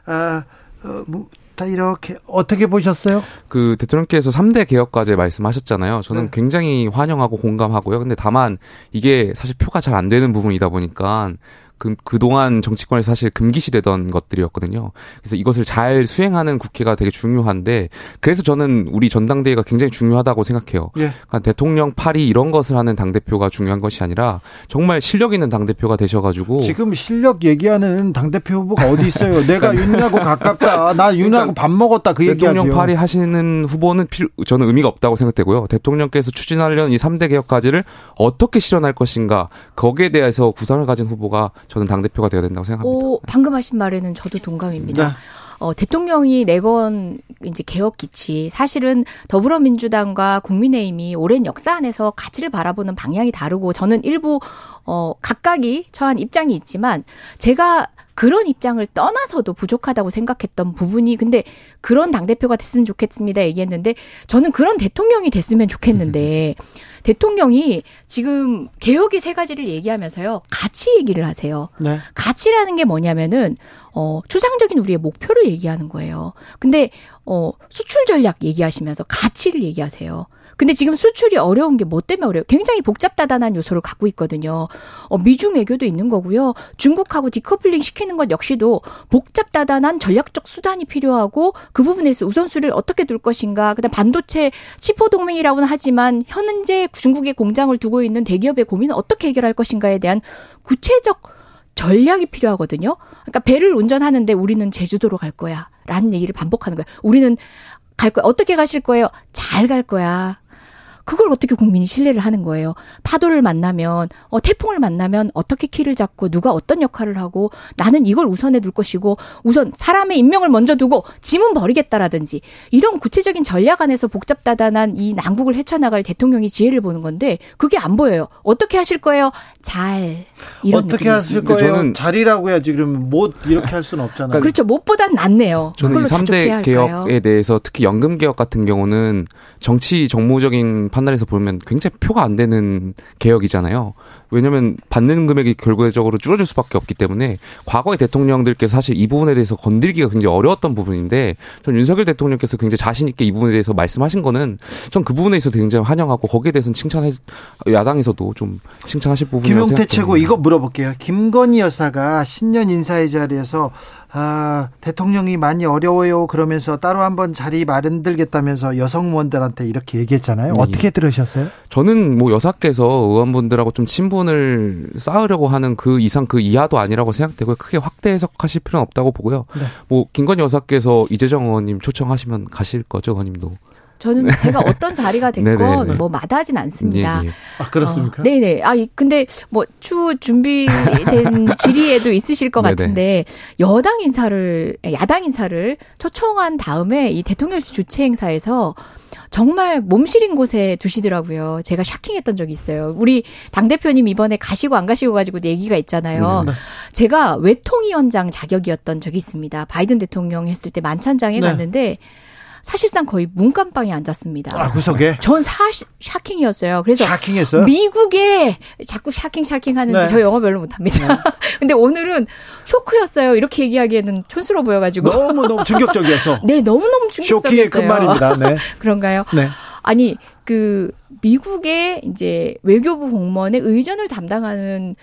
아, 어, 뭐, 다 이렇게 어떻게 보셨어요? 그 대통령께서 3대 개혁 과제 말씀하셨잖아요. 저는 네. 굉장히 환영하고 공감하고요. 근데 다만 이게 사실 표가 잘 안 되는 부분이다 보니까 그, 그동안 정치권에서 사실 금기시되던 것들이었거든요. 그래서 이것을 잘 수행하는 국회가 되게 중요한데 그래서 저는 우리 전당대회가 굉장히 중요하다고 생각해요. 예. 그러니까 대통령 팔이 이런 것을 하는 당 대표가 중요한 것이 아니라 정말 실력 있는 당 대표가 되셔가지고 지금 실력 얘기하는 당 대표 후보가 어디 있어요? 내가 윤하고 가깝다. 나 윤하고 그러니까 밥 먹었다. 그 얘기하죠. 대통령 팔이 하시는 후보는 필요, 저는 의미가 없다고 생각되고요. 대통령께서 추진하려는 이 3대 개혁까지를 어떻게 실현할 것인가 거기에 대해서 구상을 가진 후보가 저는 당 대표가 되어야 된다고 생각합니다. 오, 방금 하신 말에는 저도 동감입니다. 네. 어, 대통령이 내건 이제 개혁 기치 사실은 더불어민주당과 국민의힘이 오랜 역사 안에서 가치를 바라보는 방향이 다르고 저는 일부 어 각각이 처한 입장이 있지만 제가 그런 입장을 떠나서도 부족하다고 생각했던 부분이 근데 그런 당 대표가 됐으면 좋겠습니다 얘기했는데 저는 그런 대통령이 됐으면 좋겠는데 대통령이 지금 개혁의 세 가지를 얘기하면서요 가치 얘기를 하세요. 네. 가치라는 게 뭐냐면은 어 추상적인 우리의 목표를 얘기하는 거예요. 근데 어 수출 전략 얘기하시면서 가치를 얘기하세요. 근데 지금 수출이 어려운 게 뭐 때문에 어려워요? 굉장히 복잡다단한 요소를 갖고 있거든요. 어, 미중 외교도 있는 거고요. 중국하고 디커플링 시키는 것 역시도 복잡다단한 전략적 수단이 필요하고 그 부분에서 우선순위를 어떻게 둘 것인가. 그다음 반도체 치포 동맹이라고는 하지만 현재 중국에 공장을 두고 있는 대기업의 고민은 어떻게 해결할 것인가에 대한 구체적 전략이 필요하거든요. 그러니까 배를 운전하는데 우리는 제주도로 갈 거야. 라는 얘기를 반복하는 거야. 우리는 갈 거야. 어떻게 가실 거예요? 잘 갈 거야. 그걸 어떻게 국민이 신뢰를 하는 거예요. 파도를 만나면 어 태풍을 만나면 어떻게 키를 잡고 누가 어떤 역할을 하고 나는 이걸 우선해 둘 것이고 우선 사람의 인명을 먼저 두고 짐은 버리겠다라든지 이런 구체적인 전략 안에서 복잡다단한 이 난국을 헤쳐나갈 대통령이 지혜를 보는 건데 그게 안 보여요. 어떻게 하실 거예요? 잘 이런 어떻게 하실 거예요? 저는 잘이라고 해야지 그러면 못 이렇게 할 수는 없잖아요. 그렇죠. 못보단 낫네요. 저는 이 3대 개혁에 대해서 특히 연금 개혁 같은 경우는 정치 정무적인 판단에서 보면 굉장히 표가 안 되는 개혁이잖아요. 왜냐하면 받는 금액이 결과적으로 줄어들 수밖에 없기 때문에 과거의 대통령들께서 사실 이 부분에 대해서 건들기가 굉장히 어려웠던 부분인데 전 윤석열 대통령께서 굉장히 자신 있게 이 부분에 대해서 말씀하신 거는 전 그 부분에 있어서 굉장히 환영하고 거기에 대해서는 칭찬해 야당에서도 좀 칭찬하실 부분이라고 김용태 최고 이거 물어볼게요. 김건희 여사가 신년 인사의 자리에서 아, 대통령이 많이 어려워요. 그러면서 따로 한번 자리 마련들겠다면서 여성의원들한테 이렇게 얘기했잖아요. 네. 어떻게 들으셨어요? 저는 뭐 여사께서 의원분들하고 좀 친분 을 쌓으려고 하는 그 이상 그 이하도 아니라고 생각되고요. 크게 확대 해석하실 필요는 없다고 보고요. 네. 뭐 김건희 여사께서 이재정 의원님 초청하시면 가실 거죠, 의원님도. 저는 제가 어떤 자리가 됐건 뭐 마다하진 않습니다. 예, 예. 아 그렇습니까? 어, 네네. 아 근데 뭐 추후 준비된 질의에도 있으실 것 같은데 여당 인사를 야당 인사를 초청한 다음에 이 대통령실 주최 행사에서 정말 몸시린 곳에 두시더라고요. 제가 샤킹했던 적이 있어요. 우리 당 대표님 이번에 가시고 안 가시고 가지고 얘기가 있잖아요. 네. 제가 외통위원장 자격이었던 적이 있습니다. 바이든 대통령 했을 때 만찬장에 네. 갔는데. 사실상 거의 문간방에 앉았습니다. 아, 구석에? 전 사실 샤킹이었어요. 그래서 샤킹했어요? 미국에 자꾸 샤킹 샤킹 하는데 네. 저 영어 별로 못합니다. 네. 근데 오늘은 쇼크였어요. 이렇게 얘기하기에는 촌스러워 보여가지고 너무 너무 충격적이어서. 네, 너무 너무 충격적이었어요. 쇼킹의 큰 말입니다. 네. 그런가요? 네. 아니 그 미국의 이제 외교부 공무원의 의전을 담당하는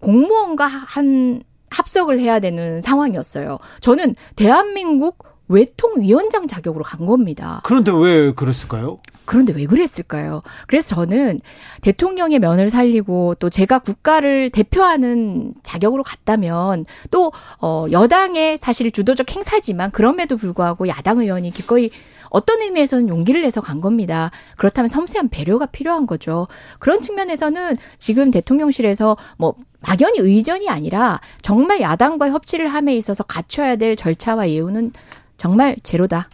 공무원과 한 합석을 해야 되는 상황이었어요. 저는 대한민국 외통위원장 자격으로 간 겁니다. 그런데 왜 그랬을까요? 그런데 왜 그랬을까요? 그래서 저는 대통령의 면을 살리고 또 제가 국가를 대표하는 자격으로 갔다면 또, 어, 여당의 사실 주도적 행사지만 그럼에도 불구하고 야당 의원이 기꺼이 어떤 의미에서는 용기를 내서 간 겁니다. 그렇다면 섬세한 배려가 필요한 거죠. 그런 측면에서는 지금 대통령실에서 뭐 막연히 의전이 아니라 정말 야당과 협치를 함에 있어서 갖춰야 될 절차와 예우는 정말 제로다.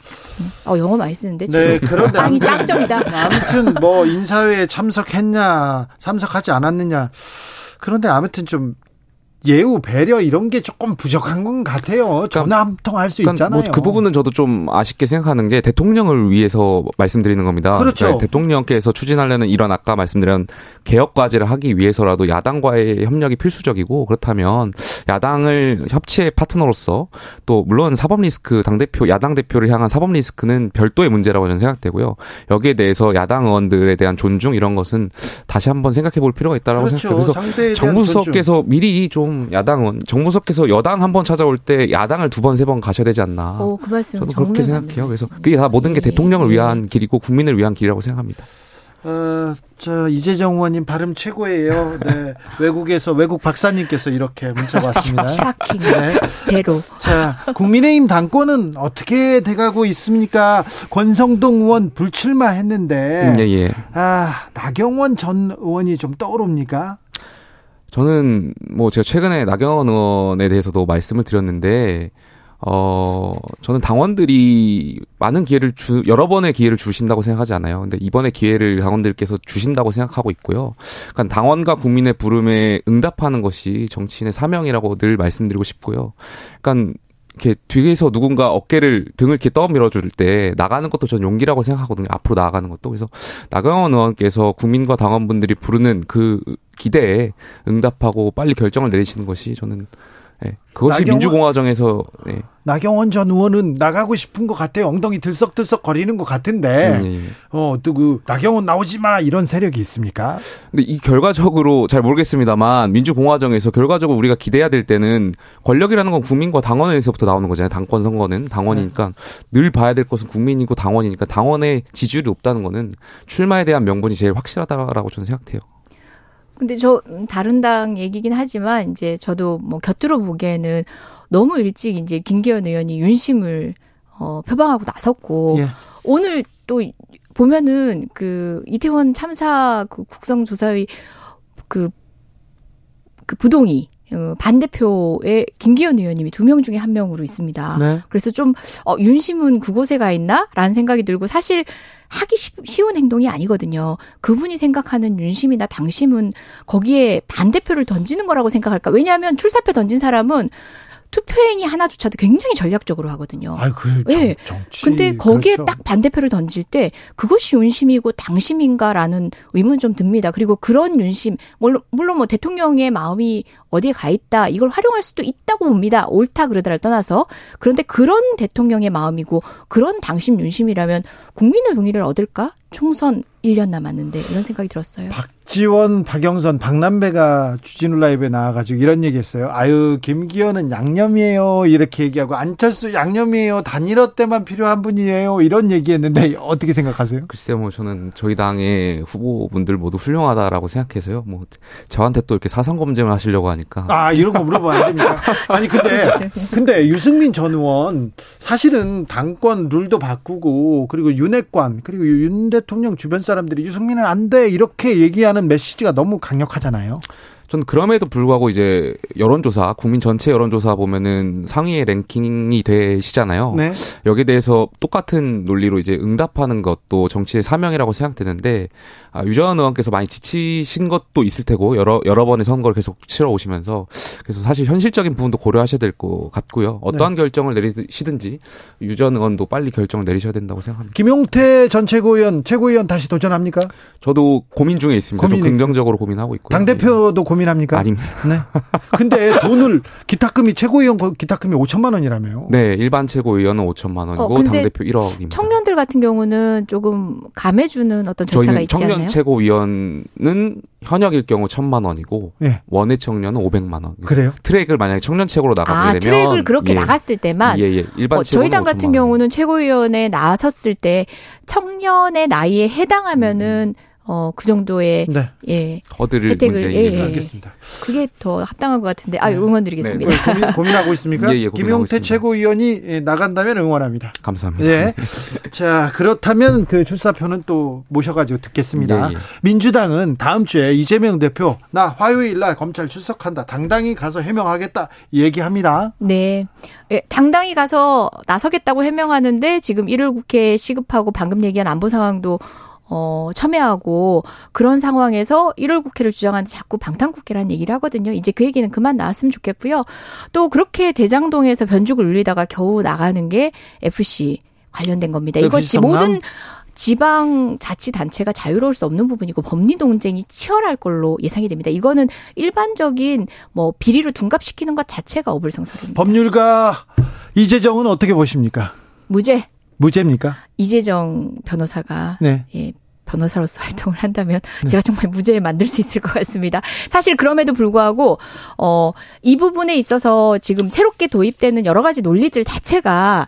어 영어 많이 쓰는데 네, 그런데 아니 짱점이다. 아무튼 뭐 인사회에 참석했냐, 참석하지 않았느냐. 그런데 아무튼 좀 예우 배려 이런 게 조금 부족한 것 같아요. 그러니까 전화 한 통 할수 있잖아요. 뭐 그 부분은 저도 좀 아쉽게 생각하는 게 대통령을 위해서 말씀드리는 겁니다. 그렇죠. 네, 대통령께서 추진하려는 이런 아까 말씀드린 개혁 과제를 하기 위해서라도 야당과의 협력이 필수적이고 그렇다면 야당을 협치의 파트너로서 또 물론 사법 리스크 당 대표 야당 대표를 향한 사법 리스크는 별도의 문제라고 저는 생각되고요. 여기에 대해서 야당 의원들에 대한 존중 이런 것은 다시 한번 생각해 볼 필요가 있다라고 그렇죠. 생각해요. 그래서 정부 수석께서 미리 좀좀 야당은 정무석께서 여당 한 번 찾아올 때 야당을 두 번 세 번 가셔야 되지 않나. 오, 그 말씀 저는 그렇게 생각해요. 그래서 그게 다 모든 게 예, 대통령을 예. 위한 길이고 국민을 위한 길이라고 생각합니다. 어, 저 이재정 의원님 발음 최고예요. 네. 외국에서 외국 박사님께서 이렇게 문자 왔습니다. 샤킹. 네. 제로. 자, 국민의힘 당권은 어떻게 돼가고 있습니까? 권성동 의원 불출마했는데, 예, 예. 아 나경원 전 의원이 좀 떠오릅니까? 저는 뭐 제가 최근에 나경원 의원에 대해서도 말씀을 드렸는데 어, 저는 당원들이 많은 기회를 주, 여러 번의 기회를 주신다고 생각하지 않아요. 근데 이번에 기회를 당원들께서 주신다고 생각하고 있고요. 그러니까 당원과 국민의 부름에 응답하는 것이 정치인의 사명이라고 늘 말씀드리고 싶고요. 그러니까 이렇게 뒤에서 누군가 어깨를 등을 이렇게 떠밀어 줄 때 나가는 것도 전 용기라고 생각하거든요. 앞으로 나아가는 것도. 그래서 나경원 의원께서 국민과 당원분들이 부르는 그 기대에 응답하고 빨리 결정을 내리시는 것이 저는 네. 그것이 나경원, 민주공화정에서 네. 나경원 전 의원은 나가고 싶은 것 같아요. 엉덩이 들썩들썩 거리는 것 같은데 네. 어또 그 나경원 나오지 마 이런 세력이 있습니까? 근데 이 결과적으로 잘 모르겠습니다만 민주공화정에서 결과적으로 우리가 기대해야 될 때는 권력이라는 건 국민과 당원에서부터 나오는 거잖아요. 당권 선거는 당원이니까 네. 늘 봐야 될 것은 국민이고 당원이니까 당원의 지지율이 높다는 거는 출마에 대한 명분이 제일 확실하다라고 저는 생각해요. 근데 저 다른 당 얘기긴 하지만 이제 저도 뭐 곁들여 보기에는 너무 일찍 이제 김기현 의원이 윤심을 어 표방하고 나섰고 예. 오늘 또 보면은 그 이태원 참사 그 국정조사위 그, 그 부동이 어, 반대표의 김기현 의원님이 두 명 중에 한 명으로 있습니다. 네. 그래서 좀 어, 윤심은 그곳에 가 있나라는 생각이 들고 사실 하기 쉬운 행동이 아니거든요. 그분이 생각하는 윤심이나 당심은 거기에 반대표를 던지는 거라고 생각할까? 왜냐하면 출사표 던진 사람은 투표행위 하나조차도 굉장히 전략적으로 하거든요. 아, 그 네. 정치. 근데 거기에 그렇죠. 딱 반대표를 던질 때 그것이 윤심이고 당심인가라는 의문 좀 듭니다. 그리고 그런 윤심 물론 물론 뭐 대통령의 마음이 어디에 가 있다 이걸 활용할 수도 있다고 봅니다. 옳다 그러더라를 떠나서 그런데 그런 대통령의 마음이고 그런 당심 윤심이라면 국민의 동의를 얻을까? 총선 1년 남았는데 이런 생각이 들었어요. 박 지원, 박영선, 박남배가 주진우 라이브에 나와가지고 이런 얘기했어요. 아유 김기현은 양념이에요 이렇게 얘기하고 안철수 양념이에요 단일화 때만 필요한 분이에요 이런 얘기했는데 어떻게 생각하세요? 글쎄요, 뭐 저는 저희 당의 후보분들 모두 훌륭하다라고 생각해서요. 뭐 저한테 또 이렇게 사상 검증을 하시려고 하니까 아 이런 거 물어보면 안 됩니까? 아니 근데 근데 유승민 전 의원 사실은 당권 룰도 바꾸고 그리고 윤핵관 그리고 윤 대통령 주변 사람들이 유승민은 안 돼 이렇게 얘기하는 메시지가 너무 강력하잖아요. 저는 그럼에도 불구하고 이제 여론조사, 국민 전체 여론조사 보면은 상위의 랭킹이 되시잖아요. 네. 여기에 대해서 똑같은 논리로 이제 응답하는 것도 정치의 사명이라고 생각되는데 아, 유전 의원께서 많이 지치신 것도 있을 테고 여러 여러 번의 선거를 계속 치러 오시면서 그래서 사실 현실적인 부분도 고려하셔야 될 것 같고요. 어떠한 네. 결정을 내리시든지 유전 의원도 빨리 결정을 내리셔야 된다고 생각합니다. 김용태 전 최고위원 최고위원 다시 도전합니까? 저도 고민 중에 있습니다. 고민 좀 긍정적으로 고민하고 있고요. 당 대표도 고민합니까? 아닙니다. 네. 근데 돈을 기탁금이 최고위원 기탁금이 5천만 원이라며요. 네, 일반 최고위원은 5천만 원이고 어, 당 대표 1억입니다. 청년들 같은 경우는 조금 감해주는 어떤 절차가 있지 청년 않나요? 최고위원은 현역일 경우 천만 원이고 네. 원외 청년은 오백만 원. 그래요? 트랙을 만약에 청년 책으로 나가게 아, 되면 트랙을 그렇게 예. 나갔을 때만 예, 예. 일반 어, 저희 당 같은 경우는 최고위원에 나섰을 때 청년의 나이에 해당하면은 음. 어, 그 정도의 네. 예. 거드를 혜택을 예, 예. 알겠습니다. 그게 더 합당한 것 같은데 아 네. 응원드리겠습니다. 네. 고민, 하고 있습니까? 예, 예, 김용태 최고위원이 예, 나간다면 응원합니다. 감사합니다. 예. 자 그렇다면 그 출사표는 또 모셔가지고 듣겠습니다. 예, 예. 민주당은 다음 주에 이재명 대표 나 화요일 날 검찰 출석한다. 당당히 가서 해명하겠다 얘기합니다. 네. 예, 당당히 가서 나서겠다고 해명하는데 지금 1월 국회 시급하고 방금 얘기한 안보 상황도 어, 첨예하고 그런 상황에서 1월 국회를 주장하는 자꾸 방탄국회라는 얘기를 하거든요. 이제 그 얘기는 그만 나왔으면 좋겠고요. 또 그렇게 대장동에서 변죽을 울리다가 겨우 나가는 게 FC 관련된 겁니다. 이거 지 모든 지방 자치 단체가 자유로울 수 없는 부분이고 법리 논쟁이 치열할 걸로 예상이 됩니다. 이거는 일반적인 뭐 비리로 둔갑시키는 것 자체가 어불성설입니다. 법률가 이재정은 어떻게 보십니까? 무죄. 무죄입니까? 이재정 변호사가 네. 예, 변호사로서 활동을 한다면 네. 제가 정말 무죄에 만들 수 있을 것 같습니다. 사실 그럼에도 불구하고 어, 이 부분에 있어서 지금 새롭게 도입되는 여러 가지 논리들 자체가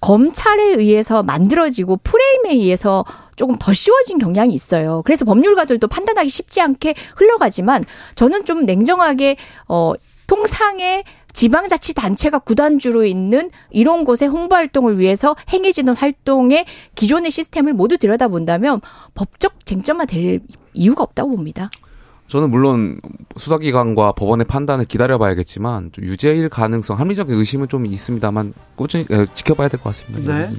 검찰에 의해서 만들어지고 프레임에 의해서 조금 더 씌워진 경향이 있어요. 그래서 법률가들도 판단하기 쉽지 않게 흘러가지만 저는 좀 냉정하게 어 통상의 지방자치단체가 구단주로 있는 이런 곳의 홍보 활동을 위해서 행해지는 활동의 기존의 시스템을 모두 들여다본다면 법적 쟁점화 될 이유가 없다고 봅니다. 저는 물론 수사기관과 법원의 판단을 기다려봐야겠지만 유죄일 가능성, 합리적인 의심은 좀 있습니다만 꾸준히 지켜봐야 될 것 같습니다. 네.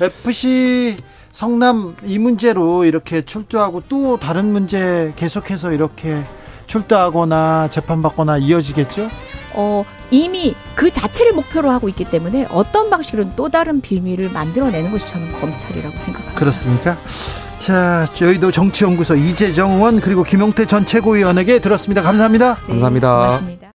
FC 성남 이 문제로 이렇게 출두하고 또 다른 문제 계속해서 이렇게 출두하거나 재판받거나 이어지겠죠? 어, 이미 그 자체를 목표로 하고 있기 때문에 어떤 방식으로는 또 다른 빌미를 만들어내는 것이 저는 검찰이라고 생각합니다. 그렇습니까? 자, 저희도 정치연구소 이재정 의원 그리고 김용태 전 최고위원에게 들었습니다. 감사합니다. 네, 감사합니다. 고맙습니다.